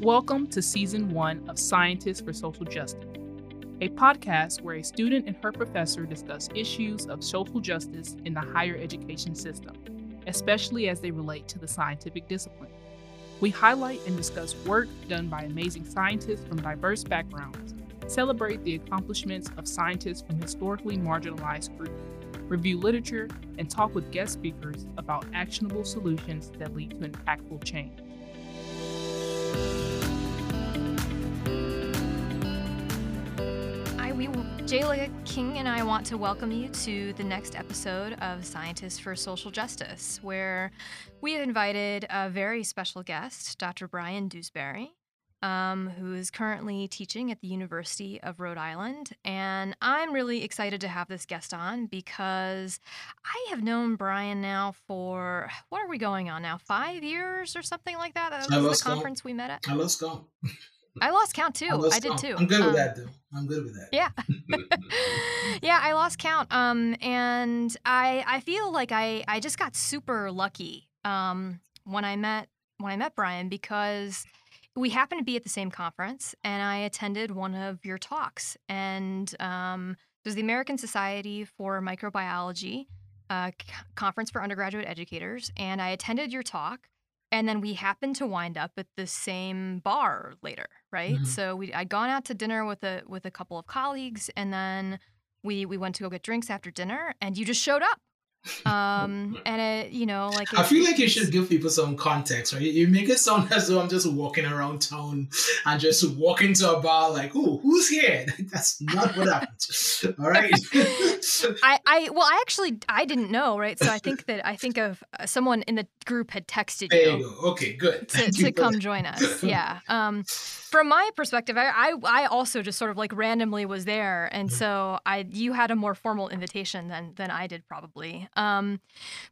Welcome to Season 1 of Scientists for Social Justice, a podcast where a student and her professor discuss issues of social justice in the higher education system, especially as they relate to the scientific discipline. We highlight and discuss work done by amazing scientists from diverse backgrounds, celebrate the accomplishments of scientists from historically marginalized groups, review literature, and talk with guest speakers about actionable solutions that lead to impactful change. Jayla King and I want to welcome you to the next episode of Scientists for Social Justice, where we have invited a very special guest, Dr. Bryan Dewsbury, um, who is currently teaching at the University of Rhode Island. And I'm really excited to have this guest on because I have known Bryan now for, what are we going on now, five years or something like that? That was the conference we met at. Lost count. I lost count too. I, I did too. I'm good with um, that though. I'm good with that. Yeah. yeah, I lost count. Um, and I I feel like I I just got super lucky um when I met when I met Bryan because we happened to be at the same conference and I attended one of your talks and um was the American Society for Microbiology uh, conference for undergraduate educators and I attended your talk and then we happened to wind up at the same bar later right mm-hmm. so we i'd gone out to dinner with a with a couple of colleagues and then we we went to go get drinks after dinner and you just showed up um and it you know like i feel like you should give people some context right? You make it sound as though i'm just walking around town and just walking to a bar like oh who's here? That's not what happened. All right. I i well i actually i didn't know right? So i think that i think of uh, someone in the group had texted there you, go. okay good. to, to come join us. Yeah. Um from my perspective I, I i also just sort of like randomly was there. And mm-hmm. so i you had a more formal invitation than than i did probably um,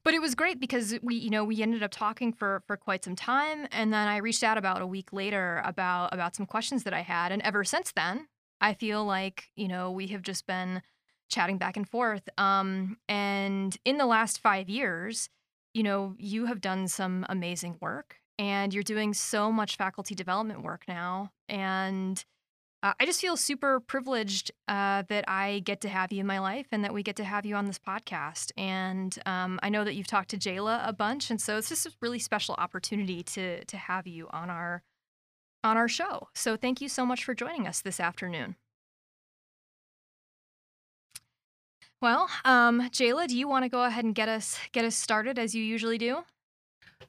but it was great because we, you know, we ended up talking for for quite some time, and then I reached out about a week later about about some questions that I had, and ever since then, I feel like you know we have just been chatting back and forth. Um, and in the last five years, you know, you have done some amazing work, and you're doing so much faculty development work now, and uh, I just feel super privileged uh, that I get to have you in my life and that we get to have you on this podcast. And um, I know that you've talked to Jayla a bunch, and so it's just a really special opportunity to to have you on our on our show. So thank you so much for joining us this afternoon. Well, um, Jayla, do you want to go ahead and get us get us started as you usually do?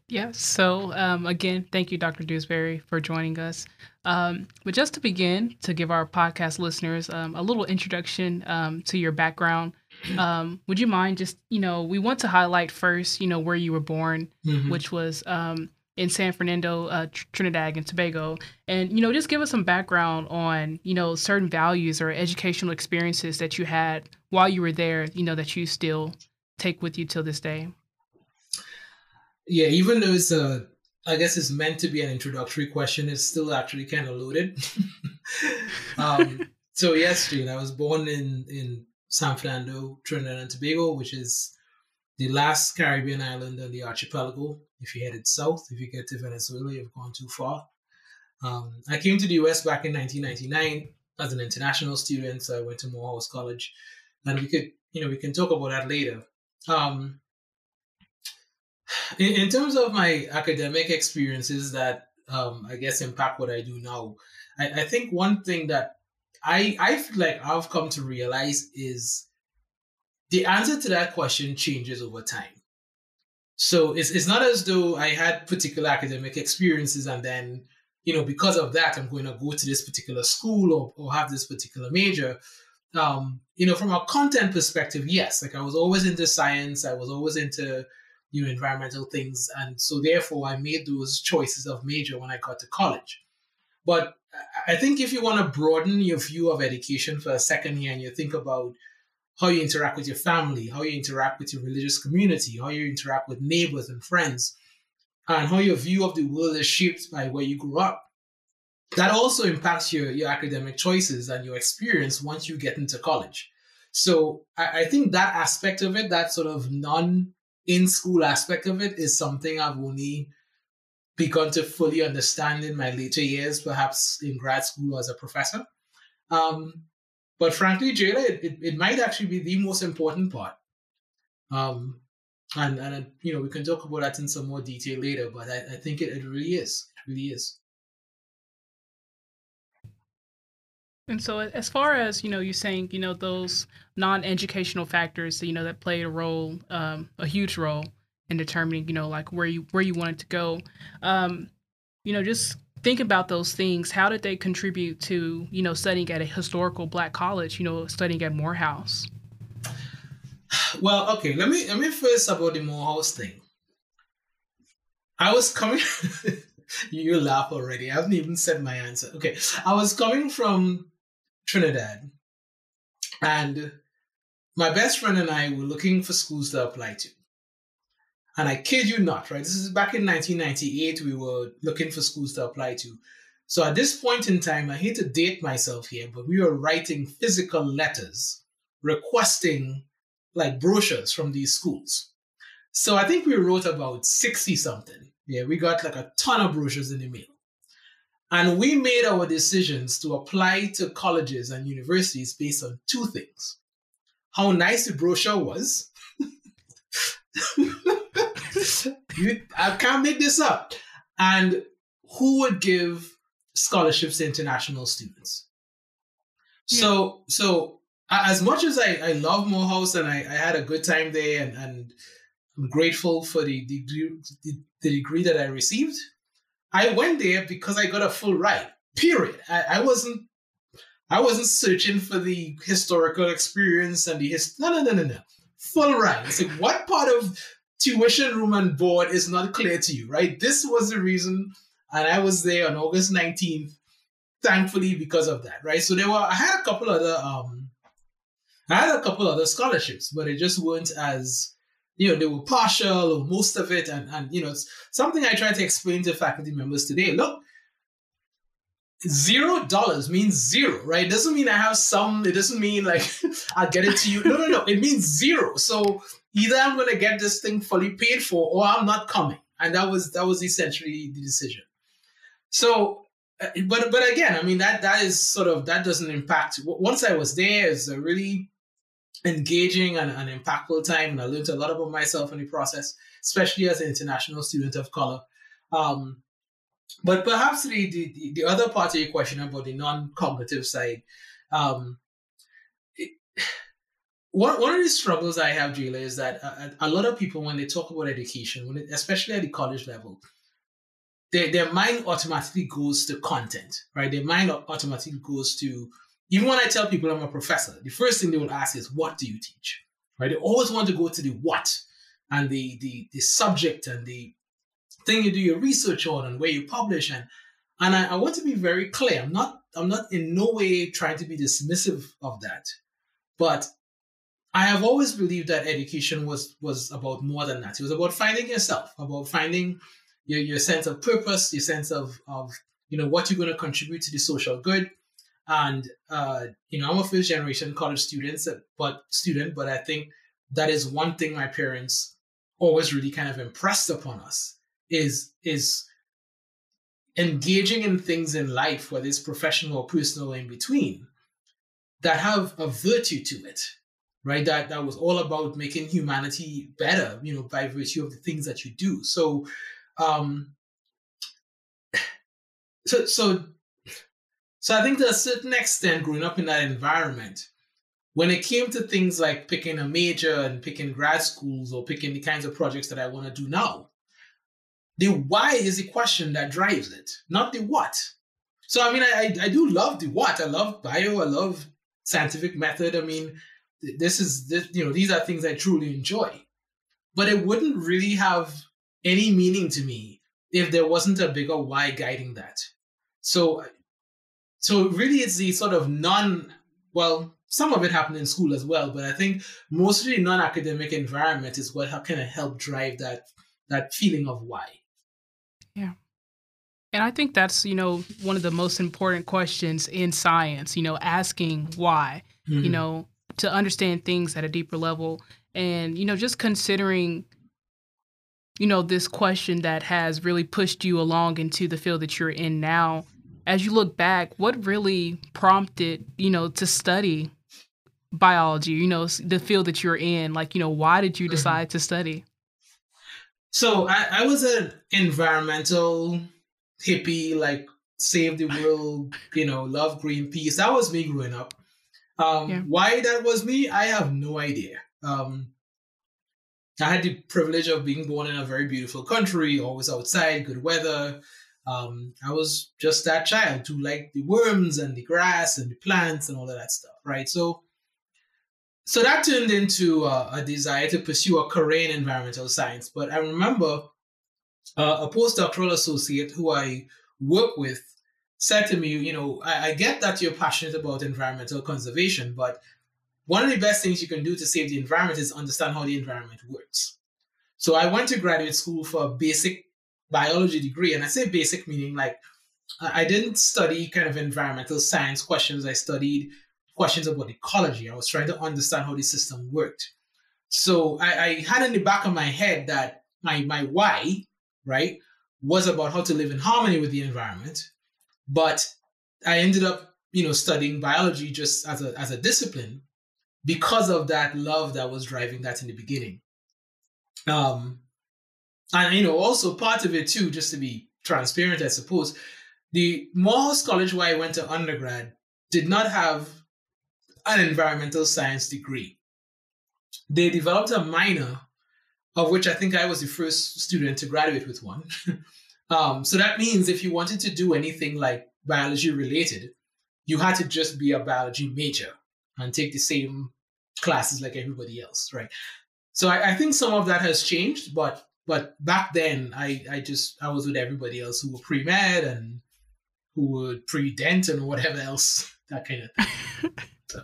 Yeah. So um, again, thank you, Dr. Dewsbury, for joining us. Um, but just to begin, to give our podcast listeners um, a little introduction um, to your background, um, would you mind just you know we want to highlight first, you know, where you were born, mm-hmm. which was um, in San Fernando, uh, Trinidad and Tobago, and you know just give us some background on you know certain values or educational experiences that you had while you were there, you know, that you still take with you till this day yeah, even though it's a, I guess it's meant to be an introductory question, it's still actually kind of loaded. um, so yes, Jane, I was born in in San Fernando, Trinidad and Tobago, which is the last Caribbean island on the archipelago. If you headed south, if you get to Venezuela, you've gone too far. Um, I came to the US back in 1999 as an international student. So I went to Morehouse College, and we could, you know, we can talk about that later. Um, in, in terms of my academic experiences that um, I guess impact what I do now, I, I think one thing that I I feel like I've come to realize is the answer to that question changes over time. So it's it's not as though I had particular academic experiences and then you know because of that I'm going to go to this particular school or, or have this particular major. Um, you know, from a content perspective, yes, like I was always into science. I was always into you know, environmental things. And so therefore I made those choices of major when I got to college. But I think if you want to broaden your view of education for a second here and you think about how you interact with your family, how you interact with your religious community, how you interact with neighbors and friends, and how your view of the world is shaped by where you grew up. That also impacts your, your academic choices and your experience once you get into college. So I, I think that aspect of it, that sort of non in school aspect of it is something I've only begun to fully understand in my later years, perhaps in grad school as a professor. Um, but frankly, Jayla, it, it, it, might actually be the most important part. Um, and, and you know, we can talk about that in some more detail later, but I, I think it, it really is. It really is. And so, as far as you know, you're saying you know those non-educational factors, you know, that played a role, um, a huge role in determining, you know, like where you where you wanted to go. Um, you know, just think about those things. How did they contribute to you know studying at a historical Black college? You know, studying at Morehouse. Well, okay. Let me let me first about the Morehouse thing. I was coming. you laugh already. I haven't even said my answer. Okay, I was coming from Trinidad. And my best friend and I were looking for schools to apply to. And I kid you not, right? This is back in 1998, we were looking for schools to apply to. So at this point in time, I hate to date myself here, but we were writing physical letters requesting like brochures from these schools. So I think we wrote about 60 something. Yeah, we got like a ton of brochures in the mail. And we made our decisions to apply to colleges and universities based on two things how nice the brochure was. you, I can't make this up. And who would give scholarships to international students? Yeah. So, so as much as I, I love Morehouse and I, I had a good time there and, and I'm grateful for the, the, the, the degree that I received, I went there because I got a full ride. Period. I, I wasn't I wasn't searching for the historical experience and the his no no no no no. Full ride. It's like what part of tuition room and board is not clear to you, right? This was the reason, and I was there on August 19th, thankfully because of that, right? So there were I had a couple other um I had a couple other scholarships, but it just weren't as you know, they were partial or most of it. And, and you know, it's something I try to explain to faculty members today. Look, zero dollars means zero, right? It doesn't mean I have some, it doesn't mean like I'll get it to you. No, no, no. It means zero. So either I'm gonna get this thing fully paid for or I'm not coming. And that was that was essentially the decision. So uh, but but again, I mean that that is sort of that doesn't impact. Once I was there, it's a really engaging and, and impactful time. And I learned a lot about myself in the process, especially as an international student of color. Um, but perhaps the, the, the other part of your question about the non-cognitive side, um, it, one, one of the struggles I have, Jayla, is that a, a, lot of people, when they talk about education, when it, especially at the college level, their, their mind automatically goes to content, right? Their mind automatically goes to even when I tell people I'm a professor, the first thing they will ask is, "What do you teach?" Right? They always want to go to the what and the the the subject and the thing you do your research on and where you publish and and I, I want to be very clear. I'm not I'm not in no way trying to be dismissive of that, but I have always believed that education was was about more than that. It was about finding yourself, about finding your, your sense of purpose, your sense of of you know what you're going to contribute to the social good, and uh, you know, I'm a first generation college student, but student, but I think that is one thing my parents always really kind of impressed upon us is is engaging in things in life, whether it's professional or personal in between, that have a virtue to it, right? That that was all about making humanity better, you know, by virtue of the things that you do. So, um, so so so I think to a certain extent, growing up in that environment, when it came to things like picking a major and picking grad schools or picking the kinds of projects that I want to do now, the why is the question that drives it, not the what. So I mean, I, I do love the what. I love bio. I love scientific method. I mean, this is this, you know these are things I truly enjoy, but it wouldn't really have any meaning to me if there wasn't a bigger why guiding that. So so really it's the sort of non well some of it happened in school as well but i think mostly non-academic environment is what kind of help drive that that feeling of why yeah and i think that's you know one of the most important questions in science you know asking why mm-hmm. you know to understand things at a deeper level and you know just considering you know, this question that has really pushed you along into the field that you're in now. As you look back, what really prompted, you know, to study biology, you know, the field that you're in? Like, you know, why did you mm-hmm. decide mm-hmm. to study? So I, I was an environmental hippie, like save the world, you know, love Greenpeace. That was me growing up. Um, yeah. Why that was me, I have no idea. Um, I had the privilege of being born in a very beautiful country, always outside, good weather. Um, I was just that child who liked the worms and the grass and the plants and all of that stuff, right? So, so that turned into a desire to pursue a career in environmental science. But I remember uh, a postdoctoral associate who I work with said to me, you know, I, I get that you're passionate about environmental conservation, but one of the best things you can do to save the environment is understand how the environment works. So I went to graduate school for a basic biology degree, and I say basic meaning like I didn't study kind of environmental science questions. I studied questions about ecology. I was trying to understand how the system worked. So I, I had in the back of my head that my my why, right, was about how to live in harmony with the environment. But I ended up, you know, studying biology just as a as a discipline because of that love that was driving that in the beginning. Um, and you know, also part of it too, just to be transparent, I suppose, the Morehouse College where I went to undergrad did not have an environmental science degree. They developed a minor, of which I think I was the first student to graduate with one. um, so that means if you wanted to do anything like biology related, you had to just be a biology major and take the same classes like everybody else, right? So I, I think some of that has changed, but but back then I I just I was with everybody else who were pre med and who were pre dent and whatever else that kind of thing. so.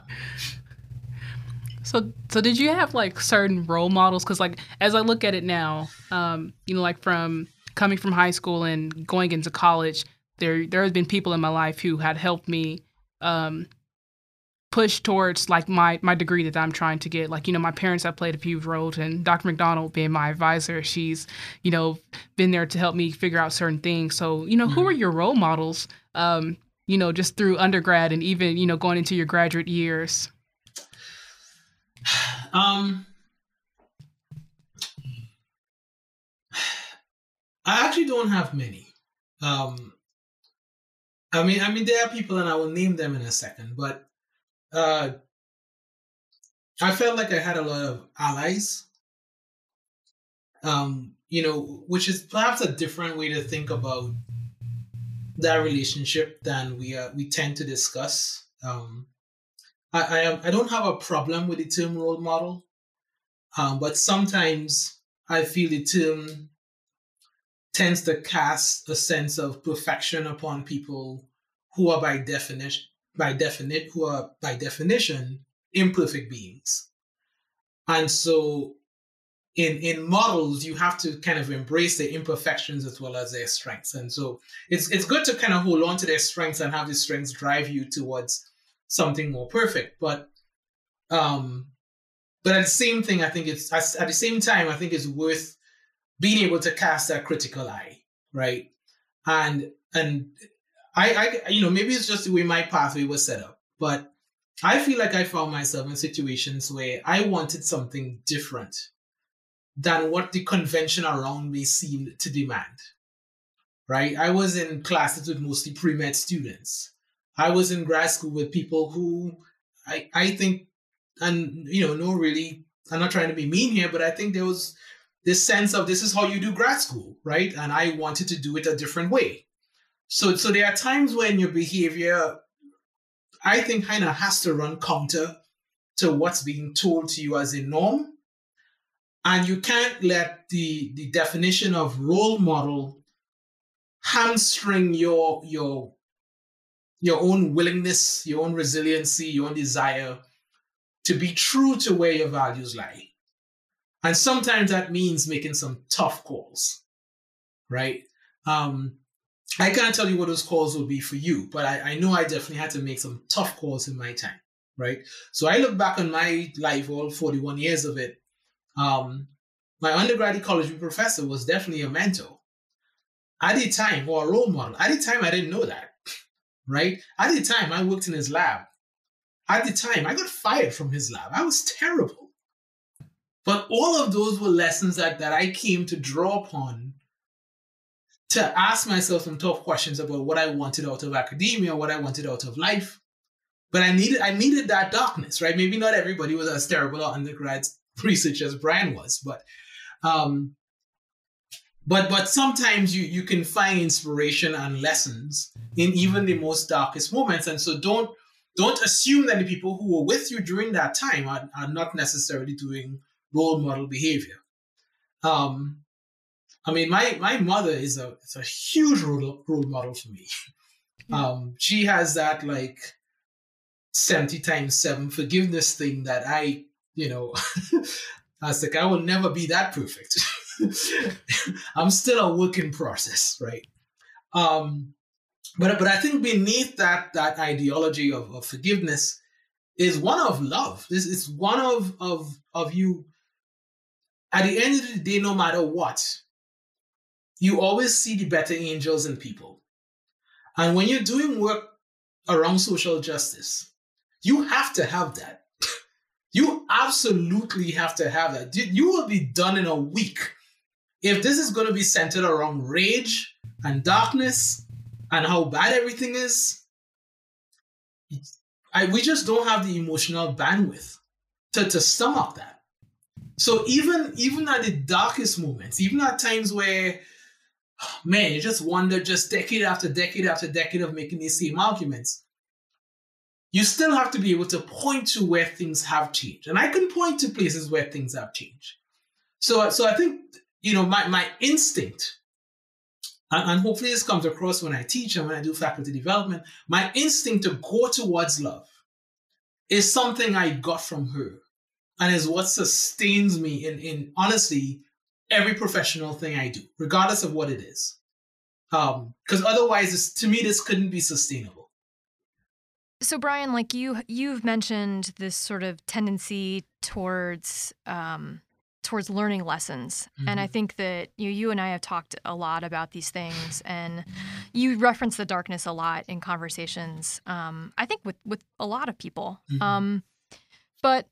So, so did you have like certain role models? Because like as I look at it now, um, you know, like from coming from high school and going into college, there there has been people in my life who had helped me um, push towards like my my degree that I'm trying to get. Like you know, my parents have played a huge role, and Dr. McDonald being my advisor, she's you know been there to help me figure out certain things. So you know, mm-hmm. who are your role models? Um, you know, just through undergrad and even you know going into your graduate years. Um. I actually don't have many. Um, I mean, I mean, there are people, and I will name them in a second. But uh, I felt like I had a lot of allies. Um, you know, which is perhaps a different way to think about that relationship than we uh, we tend to discuss. Um, I I, I don't have a problem with the term role model, um, but sometimes I feel the term tends to cast a sense of perfection upon people who are by definition by definition who are by definition imperfect beings. And so in in models you have to kind of embrace their imperfections as well as their strengths. And so it's it's good to kind of hold on to their strengths and have the strengths drive you towards something more perfect. But um but at the same thing I think it's at the same time I think it's worth being able to cast that critical eye, right? And and I, I you know maybe it's just the way my pathway was set up, but I feel like I found myself in situations where I wanted something different than what the convention around me seemed to demand. Right? I was in classes with mostly pre-med students. I was in grad school with people who I I think and you know no really I'm not trying to be mean here, but I think there was this sense of this is how you do grad school, right? And I wanted to do it a different way. So, so there are times when your behavior, I think, kind of has to run counter to what's being told to you as a norm. And you can't let the, the definition of role model hamstring your your your own willingness, your own resiliency, your own desire to be true to where your values lie. And sometimes that means making some tough calls, right? Um, I can't tell you what those calls will be for you, but I, I know I definitely had to make some tough calls in my time, right? So I look back on my life, all 41 years of it. Um, my undergraduate college professor was definitely a mentor. At the time, or a role model. At the time, I didn't know that, right? At the time, I worked in his lab. At the time, I got fired from his lab. I was terrible. But all of those were lessons that, that I came to draw upon to ask myself some tough questions about what I wanted out of academia, what I wanted out of life. But I needed I needed that darkness, right? Maybe not everybody was as terrible at undergrad research as Bryan was, but um, but but sometimes you you can find inspiration and lessons in even the most darkest moments, and so don't don't assume that the people who were with you during that time are, are not necessarily doing role model behavior. Um, I mean, my my mother is a is a huge role, role model for me. Um, she has that like seventy times seven forgiveness thing that I, you know, I was like, I will never be that perfect. I'm still a work in process, right? Um, but but I think beneath that that ideology of, of forgiveness is one of love. This is one of of of you. At the end of the day, no matter what, you always see the better angels in people. And when you're doing work around social justice, you have to have that. You absolutely have to have that. You will be done in a week. If this is going to be centered around rage and darkness and how bad everything is, I, we just don't have the emotional bandwidth to, to stomach that. So even even at the darkest moments, even at times where man, you just wonder just decade after decade after decade of making these same arguments, you still have to be able to point to where things have changed. And I can point to places where things have changed. So, so I think, you know, my, my instinct, and, and hopefully this comes across when I teach and when I do faculty development, my instinct to go towards love is something I got from her and is what sustains me in, in honestly every professional thing I do, regardless of what it is. Because um, otherwise, to me, this couldn't be sustainable. So Bryan, like you you've mentioned this sort of tendency towards um, towards learning lessons. Mm-hmm. And I mm-hmm. think that you you and I have talked a lot about these things and you reference the darkness a lot in conversations. Um, I think with with a lot of people. Mm-hmm. Um, but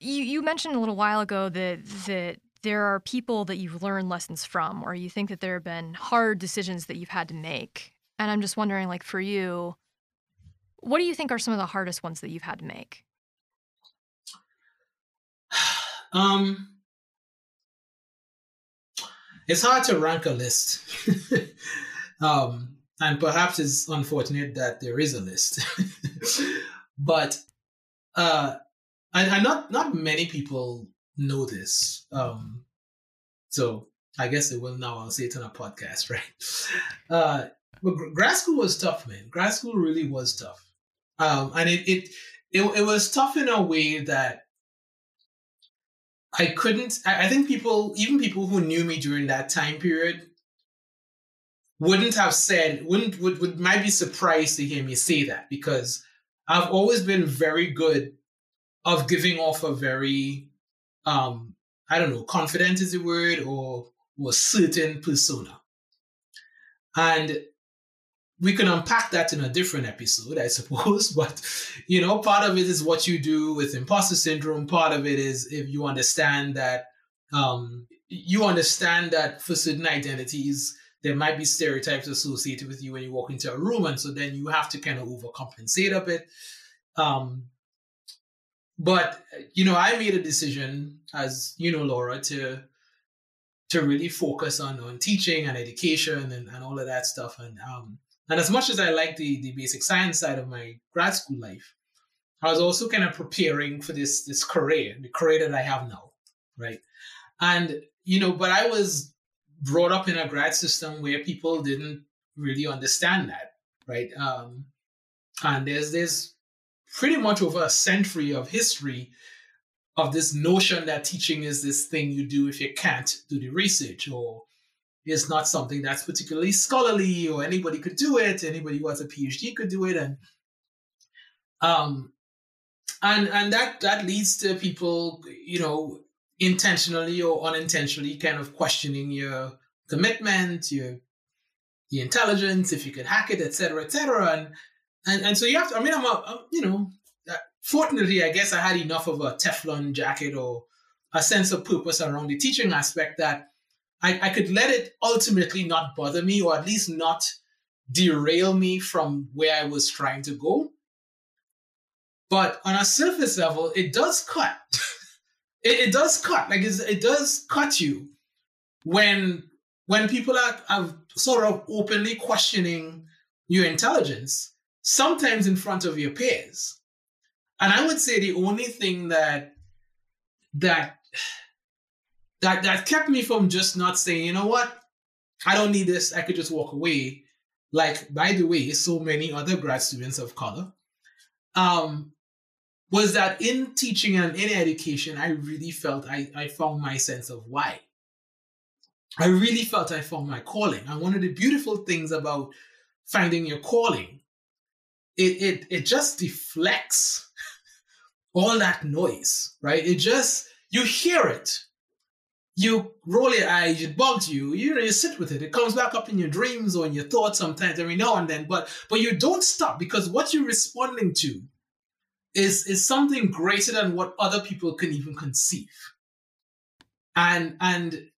you you mentioned a little while ago that that there are people that you've learned lessons from or you think that there have been hard decisions that you've had to make. And I'm just wondering like for you, what do you think are some of the hardest ones that you've had to make? Um, it's hard to rank a list. um, and perhaps it's unfortunate that there is a list. but uh, and, and not not many people know this. Um, so I guess it will now. I'll say it on a podcast, right? Uh, but grad school was tough, man. Grad school really was tough. Um, and it, it, it, it was tough in a way that I couldn't, I, I think people, even people who knew me during that time period, wouldn't have said, wouldn't, would, would might be surprised to hear me say that because I've always been very good of giving off a very, um, I don't know, confident is the word or, or certain persona. And we can unpack that in a different episode, I suppose. But you know, part of it is what you do with imposter syndrome. Part of it is if you understand that um, you understand that for certain identities there might be stereotypes associated with you when you walk into a room, and so then you have to kind of overcompensate a bit. Um, but you know, I made a decision, as you know, Laura, to to really focus on on teaching and education and, and all of that stuff. And um, and as much as I like the, the basic science side of my grad school life, I was also kind of preparing for this this career, the career that I have now, right? And you know, but I was brought up in a grad system where people didn't really understand that, right? Um, and there's this pretty much over a century of history of this notion that teaching is this thing you do if you can't do the research or is not something that's particularly scholarly or anybody could do it. Anybody who has a PhD could do it. And um and and that that leads to people, you know, intentionally or unintentionally kind of questioning your commitment, your your intelligence, if you could hack it, etc., etc. And, and and so you have to. I mean, I'm, a, I'm you know, fortunately, I guess I had enough of a Teflon jacket or a sense of purpose around the teaching aspect that I, I could let it ultimately not bother me, or at least not derail me from where I was trying to go. But on a surface level, it does cut. it, it, does cut. Like it does cut you when when people are, are sort of openly questioning your intelligence, sometimes in front of your peers. And I would say the only thing that that that that kept me from just not saying, you know what, I don't need this. I could just walk away. Like by the way, so many other grad students of color, um, was that in teaching and in education, I really felt I, I found my sense of why. I really felt I found my calling. And one of the beautiful things about finding your calling, it it it just deflects all that noise, right? It just you hear it. You roll your eyes, it bugs you, you know, you sit with it. It comes back up in your dreams or in your thoughts sometimes every now and then, but but you don't stop because what you're responding to is is something greater than what other people can even conceive. And and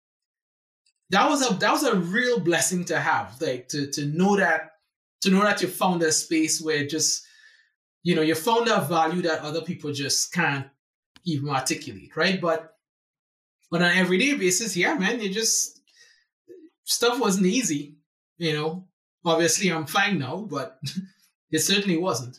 that was a that was a real blessing to have, like to to know that to know that you found a space where just you know you found that value that other people just can't even articulate, right? But on an everyday basis, yeah, man, you just stuff wasn't easy, you know. Obviously, I'm fine now, but it certainly wasn't.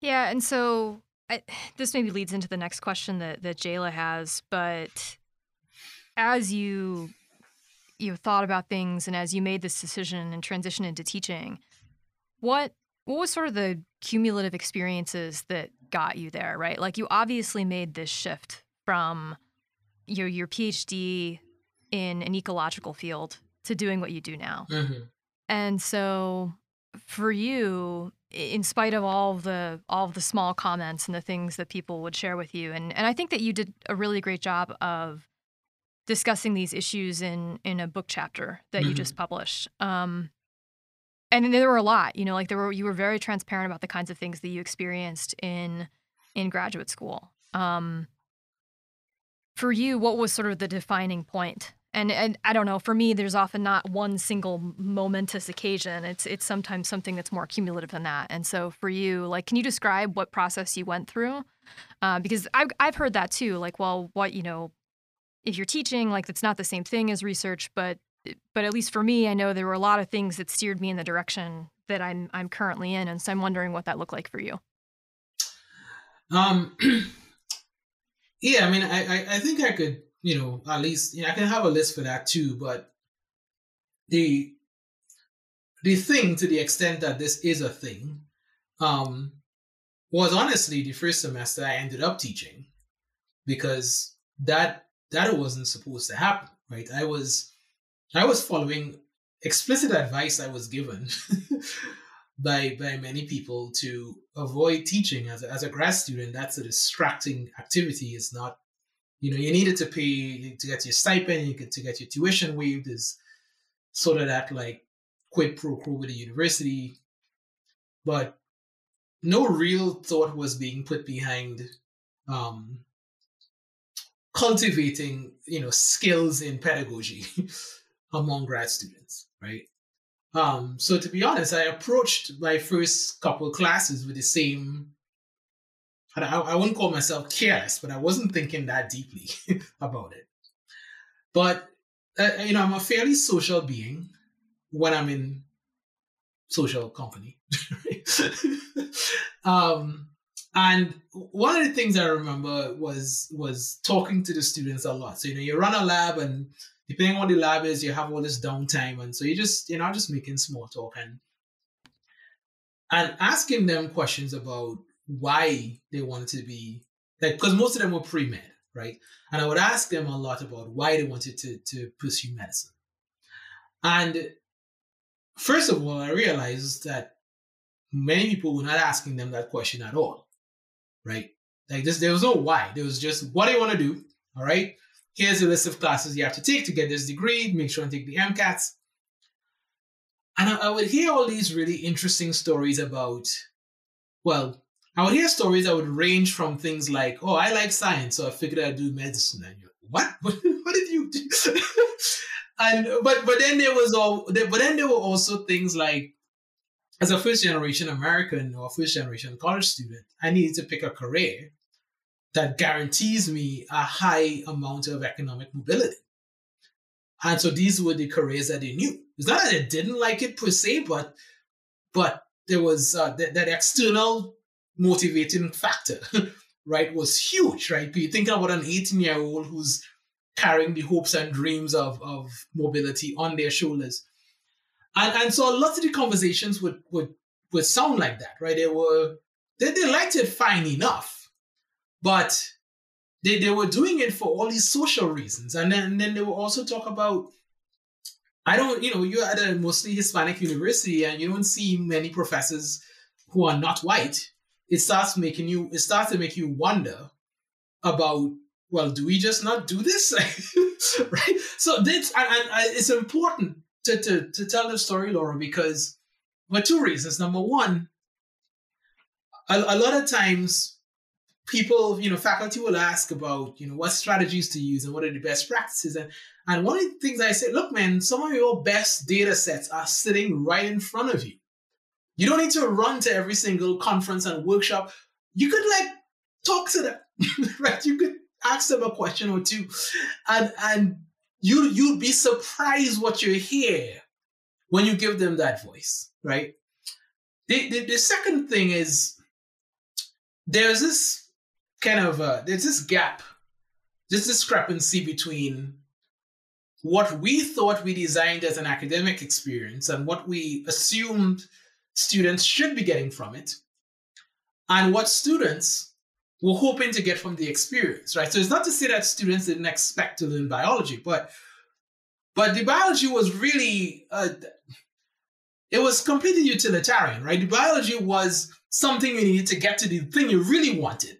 Yeah, and so I, this maybe leads into the next question that that Jayla has, but as you you thought about things and as you made this decision and transition into teaching, what what was sort of the cumulative experiences that got you there, right? Like you obviously made this shift from your your PhD in an ecological field to doing what you do now. Mm-hmm. And so for you, in spite of all of the all the small comments and the things that people would share with you, and and I think that you did a really great job of discussing these issues in in a book chapter that mm-hmm. you just published. Um, and there were a lot, you know, like there were you were very transparent about the kinds of things that you experienced in in graduate school. Um, for you, what was sort of the defining point? And and I don't know. For me, there's often not one single momentous occasion. It's it's sometimes something that's more cumulative than that. And so for you, like, can you describe what process you went through? Uh, because I've I've heard that too. Like, well, what you know, if you're teaching, like that's not the same thing as research, but but at least for me, I know there were a lot of things that steered me in the direction that I'm I'm currently in, and so I'm wondering what that looked like for you. Um, yeah, I mean, I, I, I think I could, you know, at least you know, I can have a list for that too. But the the thing, to the extent that this is a thing, um, was honestly the first semester I ended up teaching because that that wasn't supposed to happen, right? I was I was following explicit advice I was given by by many people to avoid teaching as a, as a grad student. That's a distracting activity. It's not, you know, you needed to pay to get your stipend, you get to get your tuition waived. Is sort of that like quid pro quo with the university, but no real thought was being put behind um, cultivating, you know, skills in pedagogy among grad students, right? Um, so to be honest, I approached my first couple classes with the same. I, I wouldn't call myself careless, but I wasn't thinking that deeply about it. But uh, you know, I'm a fairly social being when I'm in social company. um, and one of the things I remember was was talking to the students a lot. So you know, you run a lab, and depending on the lab is, you have all this downtime, and so you just you know just making small talk and and asking them questions about why they wanted to be like because most of them were pre med, right? And I would ask them a lot about why they wanted to to pursue medicine. And first of all, I realized that many people were not asking them that question at all right? Like this, there was no why. There was just what do you want to do? All right. Here's a list of classes you have to take to get this degree. Make sure and take the MCATs. And I, I would hear all these really interesting stories about, well, I would hear stories that would range from things like, "Oh, I like science, so I figured I'd do medicine." And you're, what? what? What did you do? and but but then there was all, but then there were also things like, as a first generation American or first generation college student, I needed to pick a career that guarantees me a high amount of economic mobility. And so these were the careers that they knew. It's not that they didn't like it per se, but but there was uh, that, external motivating factor, right, was huge, right? You think about an 18 year old who's carrying the hopes and dreams of, of mobility on their shoulders. And, and so a lot of the conversations would, would, would sound like that, right? They were, they, they liked it fine enough, but they, they were doing it for all these social reasons. And then, and then they would also talk about, I don't, you know, you're at a mostly Hispanic university and you don't see many professors who are not white. It starts making you, it starts to make you wonder about well, do we just not do this? right? So this, and, and, it's important to, to, to tell the story, Laura, because for two reasons. Number one, a, a lot of times people, you know, faculty will ask about, you know, what strategies to use and what are the best practices. And, and one of the things I say, look, man, some of your best data sets are sitting right in front of you. You don't need to run to every single conference and workshop. You could like talk to them, right? You could ask them a question or two, and and you you'd be surprised what you hear when you give them that voice, right? The, the, the second thing is there's this kind of uh, there's this gap, this discrepancy between what we thought we designed as an academic experience and what we assumed students should be getting from it, and what students we're hoping to get from the experience, right? So it's not to say that students didn't expect to learn biology, but but the biology was really uh, it was completely utilitarian, right? The biology was something you needed to get to the thing you really wanted,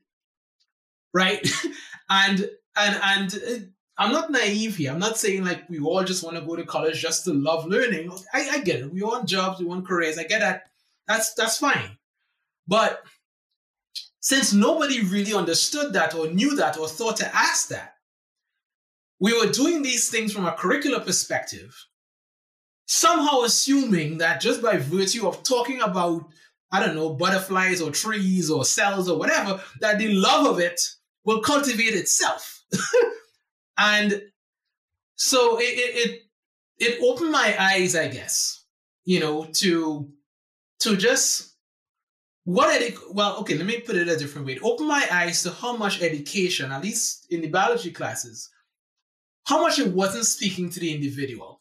right? and and and uh, I'm not naive here. I'm not saying like we all just want to go to college just to love learning. I, I get it. We want jobs, we want careers. I get that. That's that's fine. But since nobody really understood that or knew that or thought to ask that, we were doing these things from a curricular perspective, somehow assuming that just by virtue of talking about, I don't know, butterflies or trees or cells or whatever, that the love of it will cultivate itself. and so it, it, it it opened my eyes, I guess, you know, to to just what edu- well okay let me put it a different way. Open my eyes to how much education at least in the biology classes how much it wasn't speaking to the individual.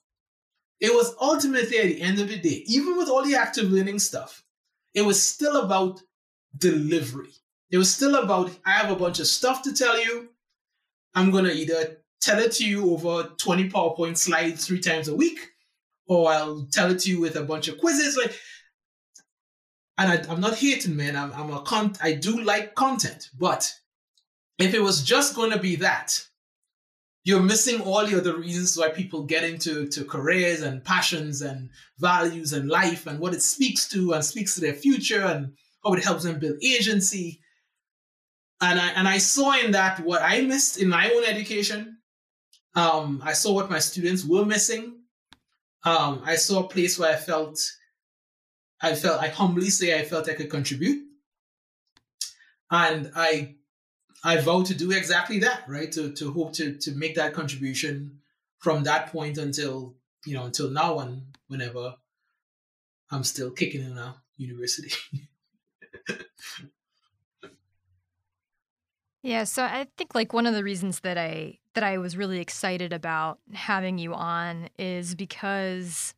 It was ultimately at the end of the day even with all the active learning stuff it was still about delivery it was still about i have a bunch of stuff to tell you i'm going to either tell it to you over 20 powerpoint slides three times a week or i'll tell it to you with a bunch of quizzes like and I, am not hating, man. I'm, I'm a con. I do like content, but if it was just going to be that, you're missing all the other reasons why people get into to careers and passions and values and life and what it speaks to and speaks to their future and how it helps them build agency. And I and I saw in that what I missed in my own education. Um, I saw what my students were missing. Um, I saw a place where I felt I felt, I humbly say, I felt I could contribute. And I, I vow to do exactly that, right? To, to hope to, to make that contribution from that point until, you know, until now and whenever I'm still kicking in a university. Yeah, so I think like one of the reasons that I that I was really excited about having you on is because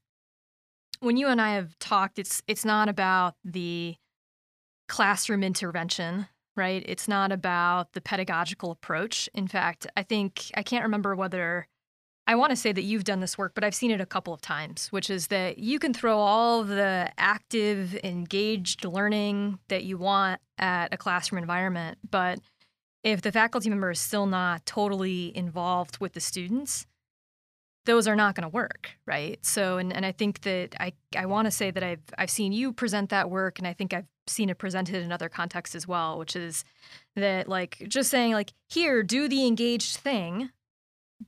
when you and I have talked, it's it's not about the classroom intervention, right? It's not about the pedagogical approach. In fact, I think I can't remember whether I want to say that you've done this work, but I've seen it a couple of times, which is that you can throw all the active, engaged learning that you want at a classroom environment, but if the faculty member is still not totally involved with the students, those are not going to work, right? So, and, and I think that I, I want to say that I've, I've seen you present that work, and I think I've seen it presented in other contexts as well, which is that, like, just saying, like, here, do the engaged thing,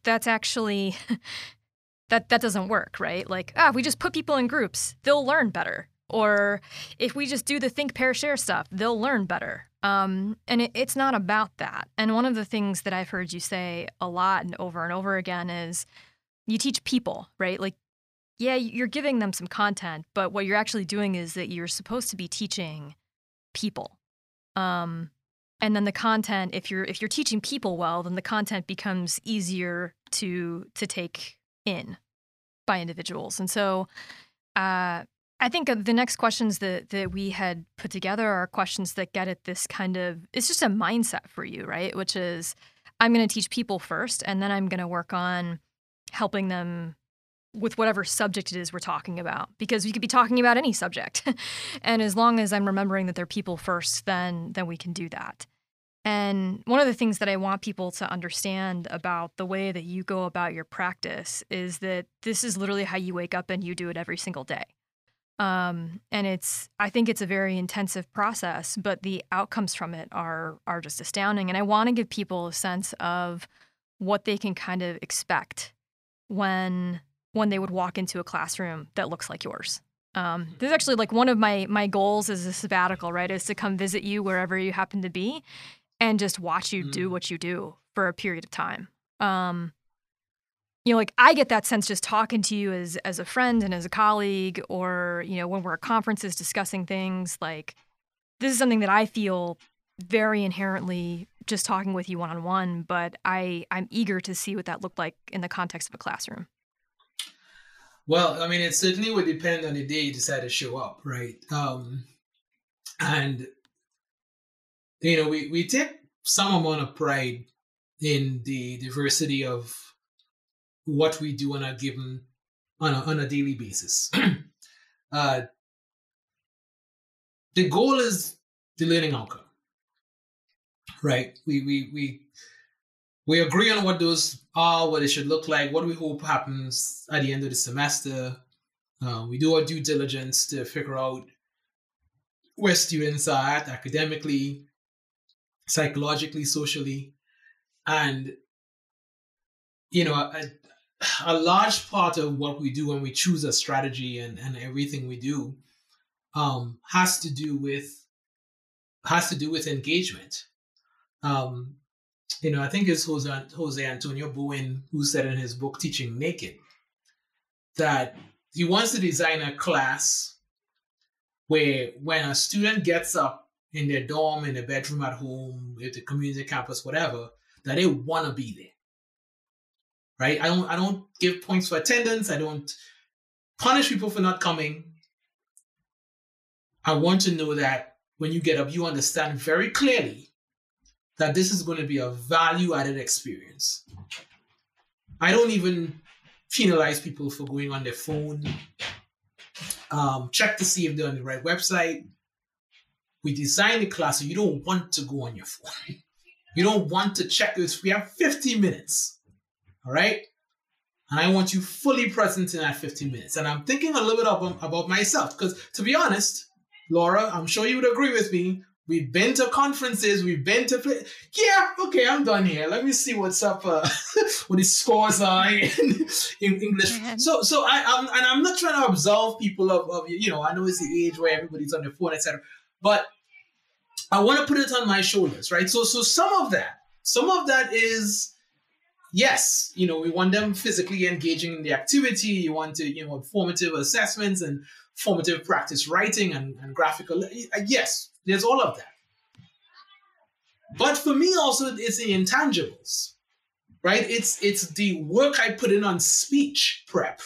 that's actually, that, that doesn't work, right? Like, ah, if we just put people in groups, they'll learn better. Or if we just do the think, pair, share stuff, they'll learn better. Um, and it, it's not about that. And one of the things that I've heard you say a lot and over and over again is you teach people, right? Like, yeah, you're giving them some content, but what you're actually doing is that you're supposed to be teaching people. Um, and then the content, if you're if you're teaching people well, then the content becomes easier to to take in by individuals. And so, uh, I think uh, the next questions that that we had put together are questions that get at this kind of it's just a mindset for you, right? Which is I'm going to teach people first and then I'm going to work on helping them with whatever subject it is we're talking about because we could be talking about any subject. and as long as I'm remembering that they're people first, then then we can do that. And one of the things that I want people to understand about the way that you go about your practice is that this is literally how you wake up and you do it every single day. Um, and it's I think it's a very intensive process, but the outcomes from it are are just astounding. And I want to give people a sense of what they can kind of expect when when they would walk into a classroom that looks like yours. Um, this is actually like one of my my goals as a sabbatical, right? Is to come visit you wherever you happen to be, and just watch you mm. do what you do for a period of time. Um, you know, like I get that sense just talking to you as as a friend and as a colleague, or you know, when we're at conferences discussing things. Like this is something that I feel very inherently just talking with you one on one. But I I'm eager to see what that looked like in the context of a classroom. Well, I mean, it certainly would depend on the day you decide to show up, right? Um, and you know, we we take some amount of pride in the diversity of what we do on a given on a, on a daily basis. uh, the goal is the learning outcome, right? We we we we agree on what those are, what it should look like, what we hope happens at the end of the semester. Uh, we do our due diligence to figure out where students are at academically, psychologically, socially, and you know, a large part of what we do when we choose a strategy and, and everything we do um, has to do with has to do with engagement. Um, you know, I think it's Jose, Jose Antonio Bowen who said in his book Teaching Naked that he wants to design a class where when a student gets up in their dorm, in their bedroom at home, at the community campus, whatever, that they want to be there right? I don't I don't give points for attendance. I don't punish people for not coming. I want to know that when you get up, you understand very clearly that this is going to be a value added experience. I don't even penalize people for going on their phone. Um, check to see if they're on the right website. We design the class so you don't want to go on your phone. You don't want to check this. We have 50 minutes all right? And I want you fully present in that 15 minutes. And I'm thinking a little bit of, about myself because, to be honest, Laura, I'm sure you would agree with me. We've been to conferences, we've been to play. Yeah, okay, I'm done here. Let me see what's up, uh, what the scores are in, in English. So, so I, I'm, and I'm not trying to absolve people of, of, you know, I know it's the age where everybody's on their phone, etc. But I want to put it on my shoulders, right? So, so some of that, some of that is yes, you know, we want them physically engaging in the activity. You want to, you know, formative assessments and formative practice writing and, and graphical. Uh, yes, there's all of that. But for me, also, it's the intangibles, right? It's it's the work I put in on speech prep.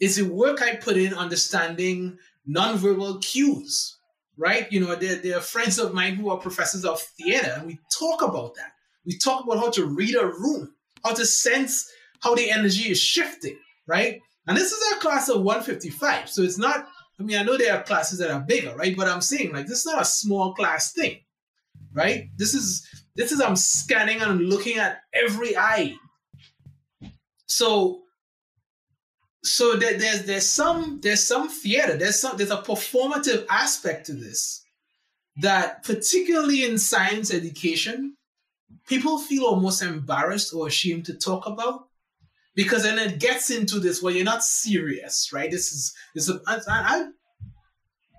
It's the work I put in understanding nonverbal cues, right? You know, they're, they're friends of mine who are professors of theater, and we talk about that. We talk about how to read a room how to sense how the energy is shifting, right? And this is a class of 155. So it's not, I mean, I know there are classes that are bigger, right? But I'm saying like this is not a small class thing. right? This is this is I'm scanning and looking at every eye. So so there, there's there's some there's some theater there's some there's a performative aspect to this that particularly in science education people feel almost embarrassed or ashamed to talk about because then it gets into this well you're not serious right? This is this is I, I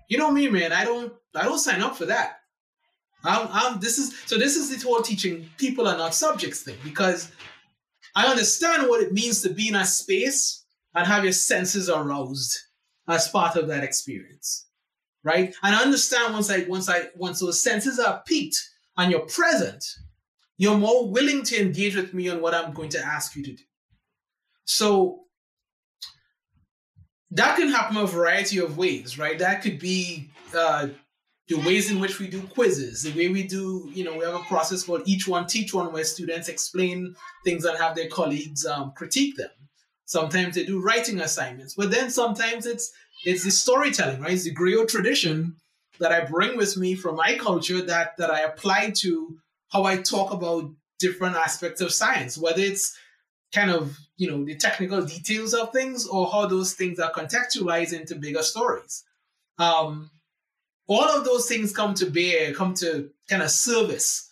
you know me man i don't i don't sign up for that. I'm, I'm this is so this is the whole teaching people are not subjects thing because i understand what it means to be in a space and have your senses aroused as part of that experience right? And I understand once i once i once those senses are peaked and you're present you're more willing to engage with me on what i'm going to ask you to do so that can happen a variety of ways right that could be uh, the ways in which we do quizzes, the way we do, you know, we have a process called Each One Teach One, where students explain things and have their colleagues um, critique them. Sometimes they do writing assignments, but then sometimes it's it's the storytelling, right? It's the griot tradition that I bring with me from my culture that that I apply to how I talk about different aspects of science, whether it's kind of you know the technical details of things or how those things are contextualized into bigger stories. Um, all of those things come to bear, come to kind of service